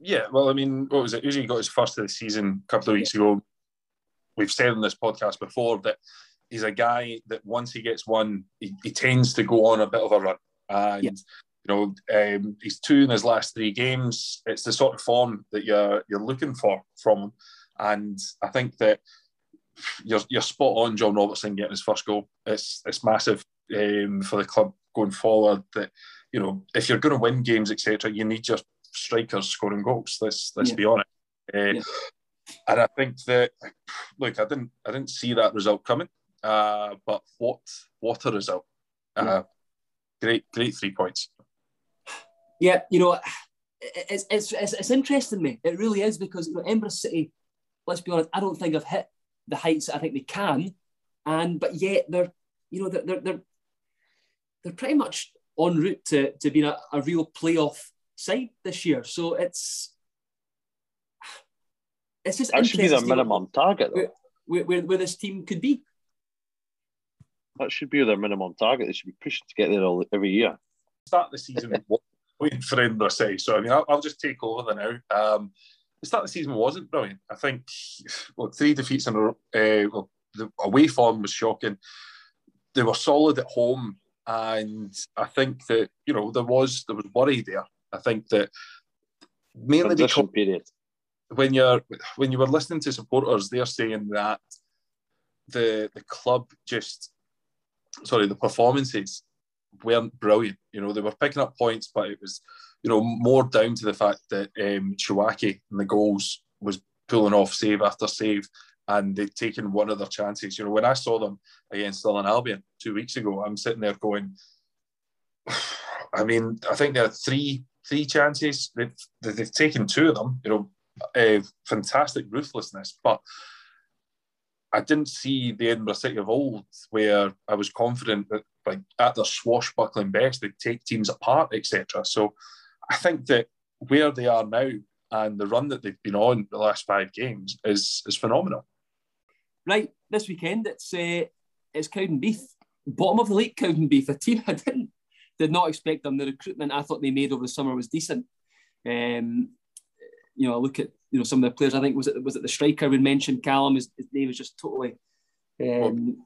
Yeah, well, I mean, what was it? Uzi got his first of the season a couple of weeks yeah. ago. We've said on this podcast before that he's a guy that once he gets one, he, he tends to go on a bit of a run. And yeah. You know, um, he's two in his last three games. It's the sort of form that you're you're looking for from him, and I think that you're you're spot on. John Robertson getting his first goal. It's it's massive um, for the club going forward. That you know, if you're going to win games, etc., you need your strikers scoring goals. Let's let's yeah. be honest. Uh, yeah. And I think that look, I didn't I didn't see that result coming. Uh, but what what a result! Uh, yeah. Great great three points yeah, you know, it's, it's, it's, it's interesting me. It really is because you know, Edinburgh City, let's be honest, I don't think I've hit the heights that I think they can. And but yet they're, you know, they're they're they're, they're pretty much en route to, to being a, a real playoff side this year. So it's it's just that should be their minimum target where, where, where, where, this team could be. That should be their minimum target. They should be pushing to get there all, every year. Start the season for him to say. So I mean, I'll, I'll just take over the now. Um, the start of the season wasn't brilliant. I think well, three defeats in a row. Uh, well, the away form was shocking. They were solid at home and I think that you know there was there was worry there. I think that mainly Transition because period. when you're when you were listening to supporters, they're saying that the the club just sorry the performances weren't brilliant. You know they were picking up points, but it was you know more down to the fact that um, Chiwaki and the goals was pulling off save after save, and they'd taken one of their chances. You know when I saw them against Stirling Albion two weeks ago, I'm sitting there going. *sighs* I mean, I think there are three three chances. They've, they've taken two of them. You know, uh, fantastic ruthlessness, but I didn't see the Edinburgh City of old where I was confident that, like at their swashbuckling best, they'd take teams apart, etc. So I think that where they are now and the run that they've been on the last five games is is phenomenal. Right, this weekend it's uh, it's Cowdenbeath, bottom of the league. Cowdenbeath, a team *laughs* I didn't did not expect them. The recruitment I thought they made over the summer was decent. Um, you know, I look at you know some of the players. I think was it was it the striker we mentioned Callum. His, his name was just totally. Um,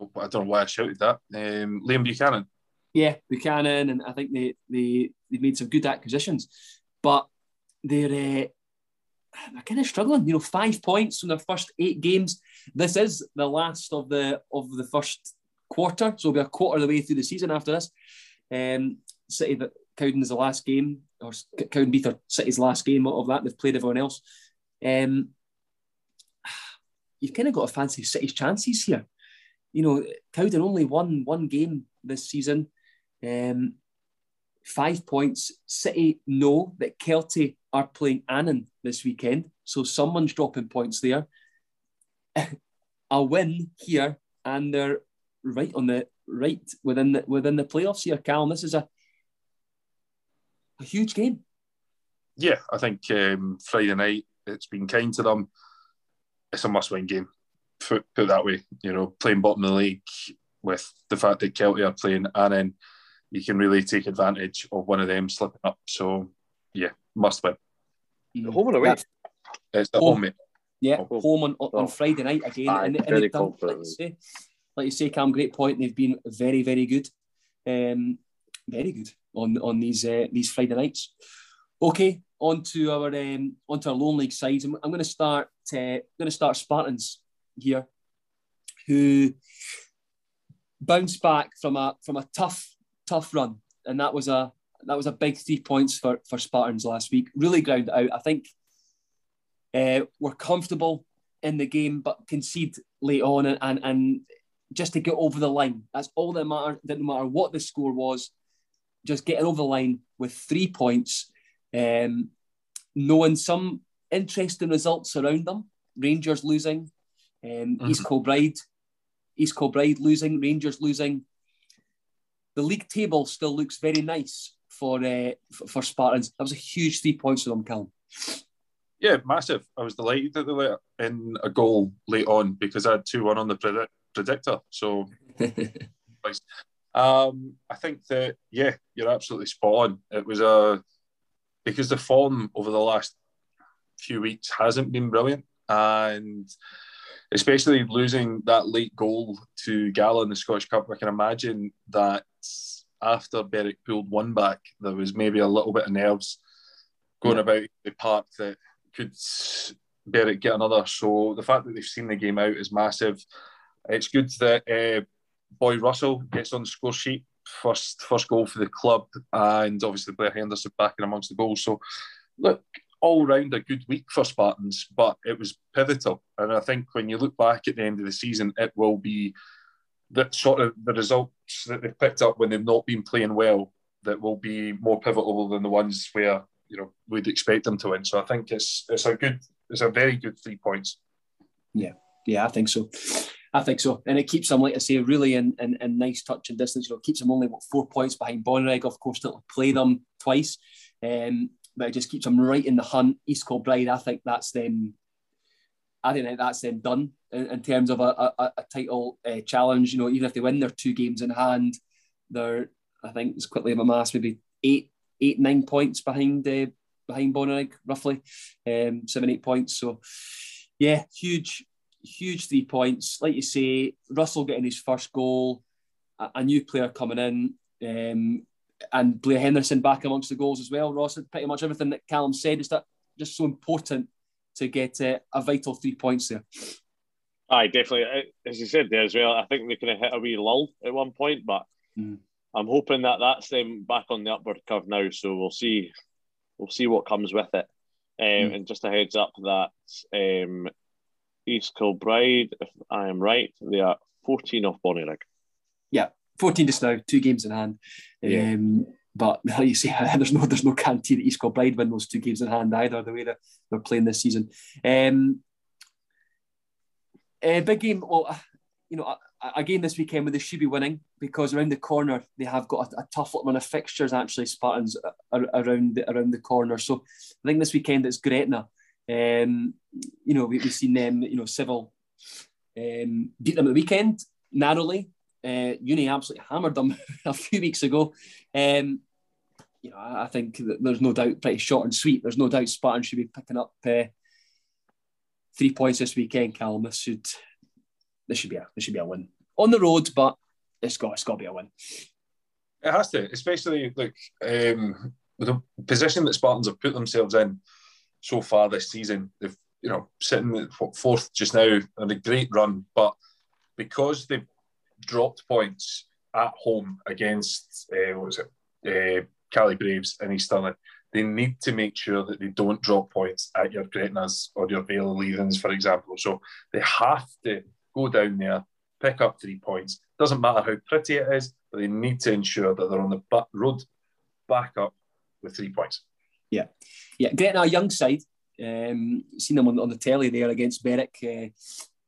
I don't know why I shouted that. Um, Liam Buchanan. yeah, Buchanan, and I think they they they made some good acquisitions, but they're uh, they're kind of struggling. You know, five points from their first eight games. This is the last of the of the first quarter, so we'll be a quarter of the way through the season after this. Um, City that Cowden the last game, or Cowdenbeath are City's last game of that. They've played everyone else. Um, *sighs* you've kind of got to fancy City's chances here. You know, Cowden only won one game this season. Um, five points. City know that Kelty are playing Annan this weekend, so someone's dropping points there. *laughs* a win here, and they're right on the right within the within the playoffs here, Callum. This is a a huge game. Yeah, I think um, Friday night it's been kind to them. It's a must-win game. Put, put it that way, you know, playing bottom of the league with the fact that Kelty are playing, and then you can really take advantage of one of them slipping up. So, yeah, must win. Home and away. That- It's the Home. home, mate. Yeah, Oh. home on, on Oh. Friday night again. Aye, and, and very they've done, like, you say, like you say, Cam, great point. They've been very, very good. Um, very good on on these uh, these Friday nights. Okay, on to our um, on to our lone league sides. I'm, I'm going to start. Uh, going to start Spartans here, who bounced back from a from a tough tough run, and that was a that was a big three points for for Spartans last week. Really ground out. I think uh, were comfortable in the game, but concede late on, and, and and just to get over the line. That's all that mattered. Didn't matter what the score was, just getting over the line with three points. Um, knowing some interesting results around them. Rangers losing, um, East Kilbride, East Kilbride losing, Rangers losing. The league table still looks very nice for uh, for, for Spartans. That was a huge three points for them, Callum. Yeah, massive. I was delighted that they let in a goal late on because I had 2 1 on the predict- predictor. So *laughs* um, I think that, yeah, you're absolutely spot on. It was a, because the form over the last few weeks hasn't been brilliant. And especially losing that late goal to Gala in the Scottish Cup, I can imagine that after Berwick pulled one back, there was maybe a little bit of nerves going about the park that could Berwick get another. So the fact that they've seen the game out is massive. It's good that uh, Boy Russell gets on the score sheet. First, first goal for the club, and obviously Blair Henderson back in amongst the goals. So, look, all round a good week for Spartans, but it was pivotal. And I think when you look back at the end of the season, it will be that sort of the results that they've picked up when they've not been playing well that will be more pivotal than the ones where you know we'd expect them to win. So I think it's it's a good, it's a very good three points. Yeah, yeah, I think so. I think so. And it keeps them, like I say, really in, in, in nice touch and distance. You know, keeps them only what four points behind Bonnyrigg. Of course, they'll play them twice. Um, but it just keeps them right in the hunt. East Kilbride, I think that's them. I think that's them done in, in terms of a, a, a title uh, challenge. You know, even if they win their two games in hand, they're I think as quickly as my mass maybe eight, eight, nine points behind uh, behind Bonnyrigg, roughly um, seven, eight points. So yeah, huge, huge three points. Like you say, Russell getting his first goal. a, a new player coming in, um, and Blair Henderson back amongst the goals as well. Ross, pretty much everything that Callum said is that just so important to get uh, a vital three points there. Aye, definitely. As you said there as well, I think they kind of hit a wee lull at one point, but mm. I'm hoping that that's them back on the upward curve now. So we'll see, we'll see what comes with it. Um, mm. And just a heads up that um, East Kilbride, if I am right, they are 14 off Bonnyrigg. Yeah, 14 just now, two games in hand. Yeah. Um, but *laughs* like you say, *laughs* there's no there's no guarantee that East Kilbride win those two games in hand either. The way that they're playing this season. Um, a big game. Well, you know, again this weekend where they should be winning because around the corner they have got a, a tough run of fixtures. Actually, Spartans around the, around the corner. So I think this weekend it's Gretna. Um, you know, we, have seen them. You know, Civil um, beat them at the weekend narrowly. Uh, Uni absolutely hammered them *laughs* a few weeks ago. Um, you know, I think there's no doubt, pretty short and sweet. There's no doubt Spartan should be picking up uh, three points this weekend. Callum, this should this should be a this should be a win on the road, but it's got it's got to be a win. It has to, especially like um, with the position that Spartans have put themselves in so far this season. They've you know sitting fourth just now on a great run, but because they've dropped points at home against uh, what was it, uh, Cali Braves and East they need to make sure that they don't drop points at your Gretnas or your Vale Leithens, for example. So they have to go down there, pick up three points. Doesn't matter how pretty it is, but they need to ensure that they're on the road back up with three points. Yeah, yeah. Getting a young side. Um, seen them on, on the telly there against Berwick uh,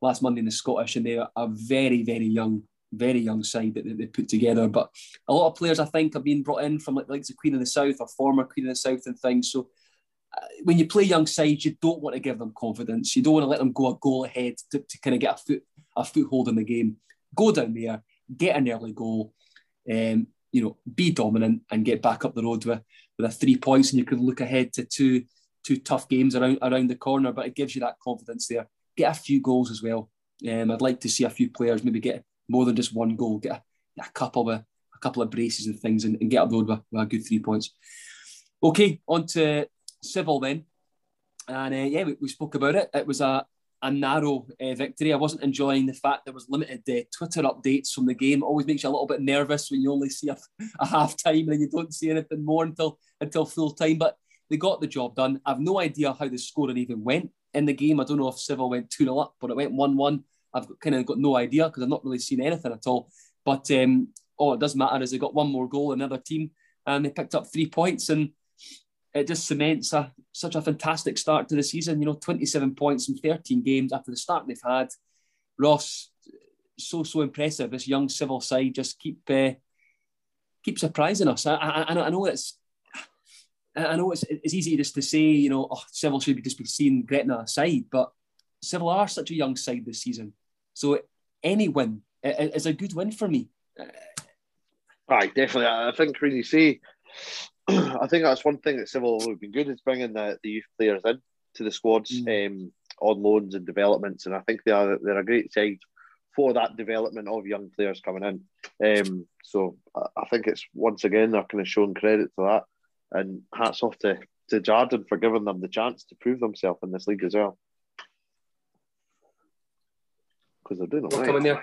last Monday in the Scottish, and they're a very, very young, very young side that, they put together. But a lot of players, I think, have been brought in from like, like the Queen of the South or former Queen of the South and things. So uh, when you play young sides, you don't want to give them confidence. You don't want to let them go a goal ahead to, to kind of get a foot a foothold in the game. Go down there, get an early goal, um, you know, be dominant and get back up the road with, with a three points, and you can look ahead to two two tough games around around the corner. But it gives you that confidence there. Get a few goals as well. Um, I'd like to see a few players maybe get more than just one goal, get a, a couple of a couple of braces and things, and, and get up the road with, with a good three points. Okay, on to Civil then. And uh, yeah, we, we, spoke about it. It was a, a narrow uh, victory. I wasn't enjoying the fact there was limited uh, Twitter updates from the game. It always makes you a little bit nervous when you only see a, *laughs* a half time and you don't see anything more until until full time. But they got the job done. I've no idea how the scoring even went in the game. I don't know if Civil went 2 0 up, but it went 1 1. I've kind of got no idea because I've not really seen anything at all. But um, all it does matter is they got one more goal, another team, and they picked up three points. And it just cements a, such a fantastic start to the season. You know, 27 points in 13 games after the start they've had. Ross, so so impressive. This young civil side just keep uh, keep surprising us. I, I, I know it's I know it's, it's easy just to say, you know, oh, Civil should be just be seen Gretna aside, but Civil are such a young side this season. So any win is a good win for me. Right, definitely. I think you say *clears throat* I think that's one thing that Civil have been good is bringing the, the youth players in to the squads mm. um, on loans and developments, and I think they are they're a great side for that development of young players coming in. Um, so I think it's once again they're kind of showing credit to that, and hats off to to Jardine for giving them the chance to prove themselves in this league as well. Because they're doing it right. Coming there,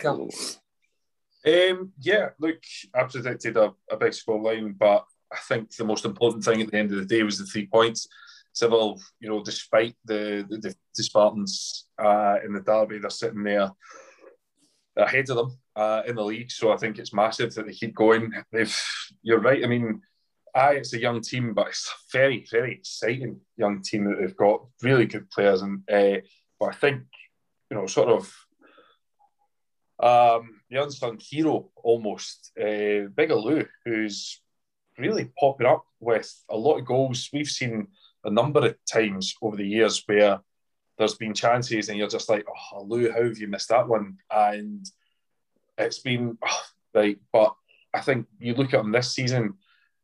Um, yeah, look, I predicted a, a big score line, but I think the most important thing at the end of the day was the three points. Civil, you know, despite the the, the Spartans uh, in the derby, they're sitting there ahead of them uh, in the league. So I think it's massive that they keep going. They've, you're right. I mean, I it's a young team, but it's a very very exciting young team that they've got really good players. And uh, but I think you know, sort of um, the unsung hero almost, uh, Bigaloo, who's really popping up with a lot of goals. We've seen a number of times over the years where there's been chances and you're just like, oh, Lou, how have you missed that one? And it's been oh, like, but I think you look at him this season,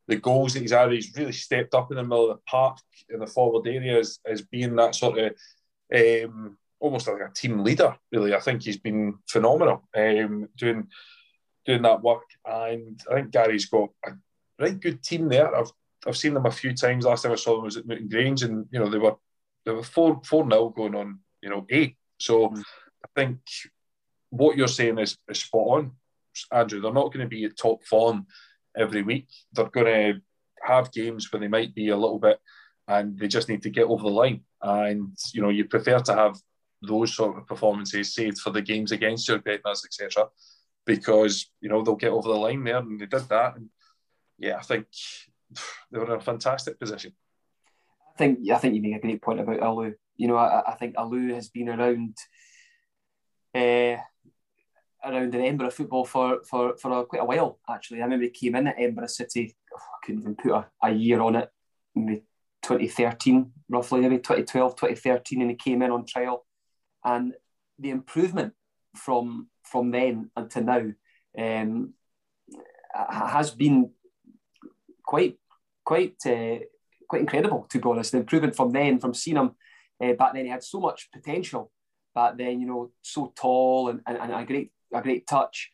the goals that he's had, he's really stepped up in the middle of the park in the forward areas as, being that sort of um, almost like a team leader, really. I think he's been phenomenal, um, doing doing that work. And I think Gary's got a right good team there. I've I've seen them a few times. Last time I saw them was at Newtongrange, and you know they were they were four four nil going on you know eight. So mm. I think what you're saying is, is spot on, Andrew. They're not going to be at top form every week. They're going to have games where they might be a little bit, and they just need to get over the line. And you know you prefer to have those sort of performances saved for the games against your Gretnas, etc. Because you know they'll get over the line there, and they did that. And yeah, I think they were in a fantastic position. I think I think you make a great point about Alou. You know, I, I think Alou has been around uh, around in Edinburgh football for for for a, quite a while. Actually, I remember he came in at Edinburgh City. Oh, I couldn't even put a, a year on it. Maybe 2013, roughly, maybe 2012, 2013, and he came in on trial. And the improvement from from then until now um, has been quite quite uh, quite incredible to be honest. The improvement from then, from seeing him uh, back then, he had so much potential back then. You know, so tall and, and, and a great a great touch,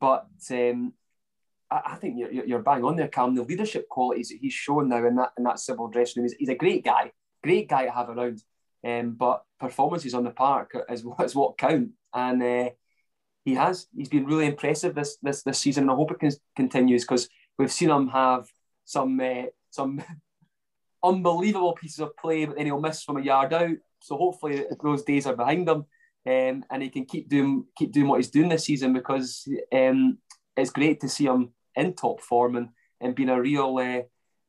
but um, I, think you're, you're bang on there, Cam. The leadership qualities that he's shown now in that in that civil dressing room, he's, he's a great guy, great guy to have around. Um, but performances on the park is, *laughs* is what count, and uh, he has. He's been really impressive this this this season, and I hope it can, continues because we've seen him have some uh, some *laughs* unbelievable pieces of play, but then he'll miss from a yard out. So hopefully those days are behind him, um, and he can keep doing keep doing what he's doing this season because um, it's great to see him in top form and, and being a real uh,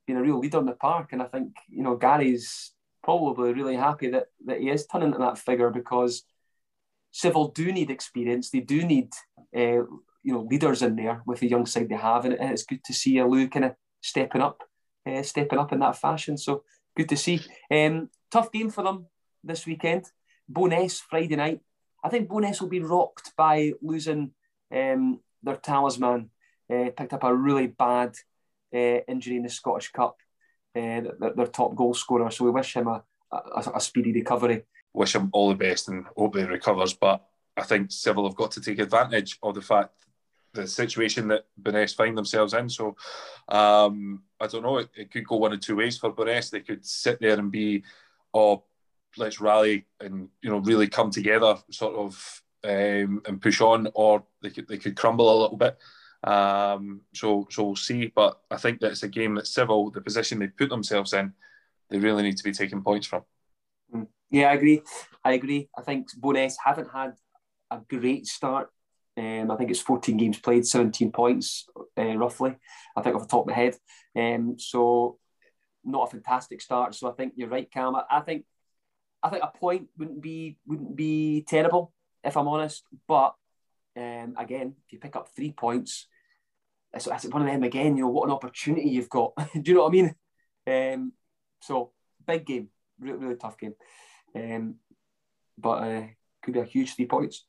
being a real leader in the park. And I think you know Gary's probably really happy that that he is turning to that figure because Civil do need experience. They do need uh, you know leaders in there with the young side they have, and it's good to see a Lou kind of stepping up, uh, stepping up in that fashion. So good to see. Um, tough game for them this weekend. Bo'ness Friday night. I think Bo'ness will be rocked by losing um, their talisman. Uh, picked up a really bad injury in the Scottish Cup. Uh, their, their, top goal scorer. So we wish him a, a, a speedy recovery. Wish him all the best and hope he recovers. But I think Civil have got to take advantage of the fact the situation that Bo'ness find themselves in. So um, I don't know. It, it, could go one of two ways for Bo'ness. They could sit there and be, oh, let's rally and you know really come together, sort of, um, and push on, or they could they could crumble a little bit. Um, so so we'll see. But I think that it's a game that Civil, the position they put themselves in, they really need to be taking points from. Hmm. Yeah, I agree. I agree. I think Bo'ness haven't had a great start um, I think it's 14 games played, 17 points uh, roughly. I think off the top of my head. Um, so not a fantastic start. So I think you're right, Cam. I, I think I think a point wouldn't be wouldn't be terrible if I'm honest. But um, again, if you pick up three points, it's, it's one of them again. You know what an opportunity you've got. *laughs* Do you know what I mean? Um, so big game, really, really tough game. Um, but uh, could be a huge three points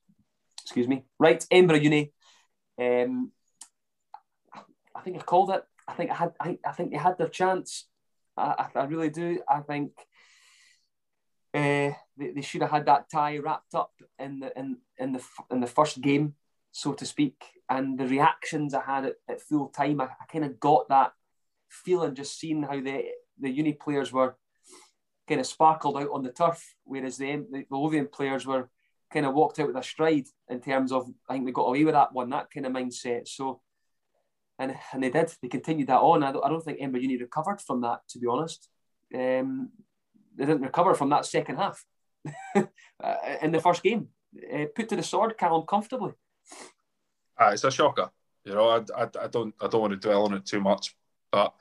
excuse me. Right, Edinburgh Uni. Um, I think I called it. I think I had. I, I think they had their chance. I, I, I really do. I think uh, they, they should have had that tie wrapped up in the in in the in the first game, so to speak. And the reactions I had at, at full time, I, I kind of got that feeling just seeing how the the uni players were kind of sparkled out on the turf, whereas the the Lothian players were kind of walked out with a stride in terms of I think we got away with that one, that kind of mindset. So, and and they did. They continued that on. I don't, I don't think Edinburgh Uni recovered from that, to be honest. Um, they didn't recover from that second half *laughs* uh, in the first game. Uh, put to the sword, Callum, comfortably. Uh, it's a shocker. You know, I, I, I, don't I don't want to dwell on it too much, but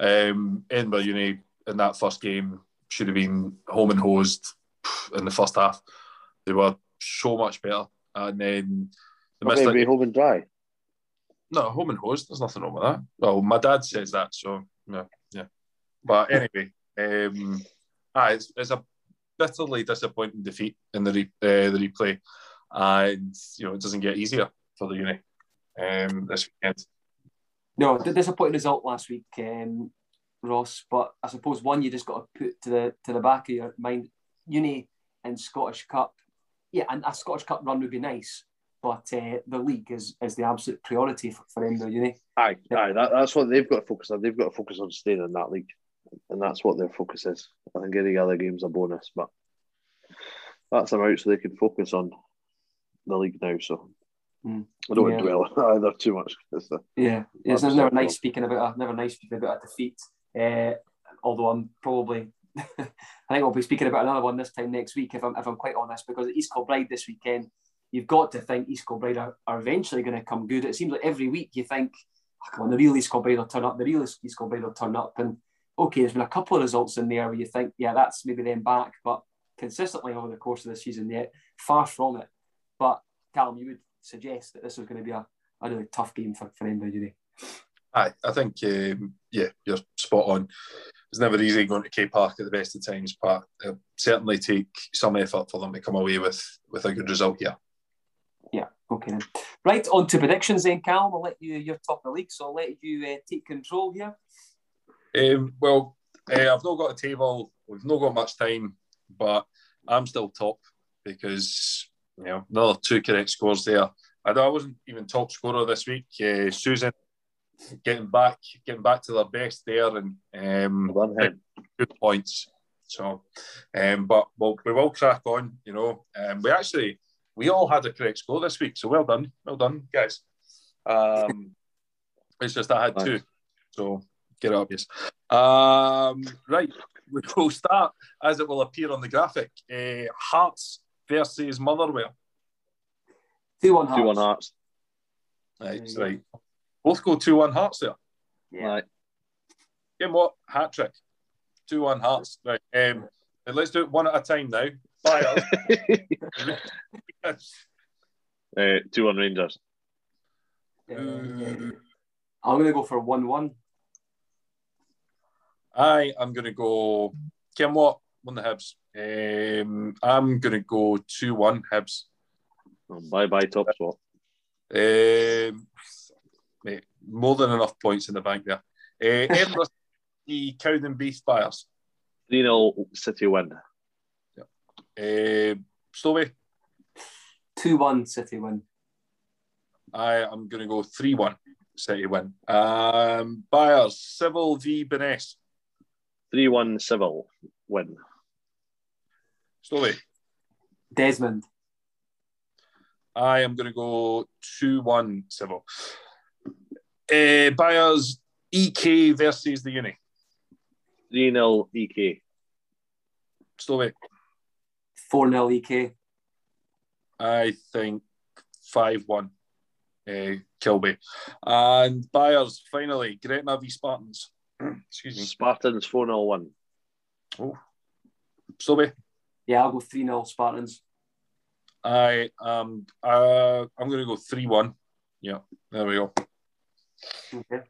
um, Edinburgh Uni in that first game should have been home and hosed in the first half. They were so much better. And then they missed maybe home and dry. No, home and hosed. There's nothing wrong with that. Well, my dad says that, so yeah, yeah. But anyway, um, ah, it's, it's a bitterly disappointing defeat in the re, uh, the replay, and you know it doesn't get easier for the uni um, this weekend. No, the disappointing result last week, um, Ross. But I suppose one you just got to put to the to the back of your mind. Uni and Scottish Cup yeah, and a Scottish Cup run would be nice, but uh, the league is is the absolute priority for, for Edinburgh Uni. Aye, aye, that, that's what they've got to focus on. They've got to focus on staying in that league, and that's what their focus is. I think any other game's a bonus, but that's them out so they can focus on the league now. So Mm. I don't Yeah. want to dwell on *laughs* either too much. It's the, Yeah, it's never nice speaking about a never nice speaking about a defeat. Uh, although I'm probably, *laughs* I think I'll be speaking about another one this time next week if I'm if I'm quite honest because East Kilbride this weekend, you've got to think East Kilbride are, are eventually going to come good. It seems like every week you think, oh, come on, the real East Kilbride will turn up, the real East Kilbride will turn up, and okay, there's been a couple of results in there where you think, yeah, that's maybe them back, but consistently over the course of the season, yet far from it. But Callum, you would suggest that this was going to be a, a really tough game for for Edinburgh. Aye, I think um, yeah, you're spot on. It's never easy going to K Park at the best of times, but it'll certainly take some effort for them to come away with with a good result here. Yeah, okay then. Right, on to predictions then, Callum. I'll let you, you're top of the league, so I'll let you uh, take control here. Um, well, uh, I've not got a table. We've not got much time, but I'm still top because you know another two correct scores there. I know I wasn't even top scorer this week. Uh, Susan getting back, getting back to their best there, and um, well good points. So, um, but we'll, we will crack on. You know, um, we actually we all had a correct score this week, so well done, well done, guys. Um, *laughs* it's just I had two, so get it up, yes. Um, right, we will start as it will appear on the graphic. Uh, Hearts versus Motherwell. 2 1 Hearts. Two one Hearts. Right, There right. Both go two one Hearts there. Yeah. Right. Game what? Hat trick. Two one Hearts. Right. Um, let's do it one at a time now. Fire. *laughs* *laughs* uh, two one Rangers. Uh, I'm going to go for 1 1. I am going to go. Kim, what? Won the Hibs. Um, I'm going to go 2 1 Hibs. bye bye top spot. Um, mate, more than enough points in the bank there. Uh, *laughs* Edinburgh, the Cowdenbeath buyers. 3 0 City win. Uh, Stowey, 2 1 City win. I am going to go 3 1 City win. Um, buyers, Civil v Bo'ness. 3 1 Civil win. Stowey, Desmond. I am going to go 2 1 Civil. Uh, buyers, EK versus the Uni. 3 0 EK. Stowey, 4 0 EK. I think 5 1 uh, Kilby. And buyers, finally, Gretna v Spartans. *clears throat* Excuse me. Spartans 4 0 1. Oh. Stowey, Yeah, I'll go 3 0 Spartans. I am. Uh, I'm going to go 3 1. Yeah, there we go. Okay.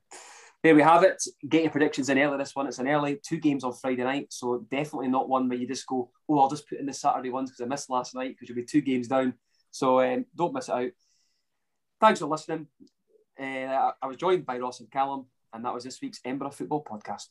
There we have it. Get your predictions in early this one. It's an early two games on Friday night, so definitely not one where you just go, oh, I'll just put in the Saturday ones because I missed last night because you'll be two games down. So um, don't miss it out. Thanks for listening. Uh, I was joined by Ross and Callum, and that was this week's Ember Football Podcast.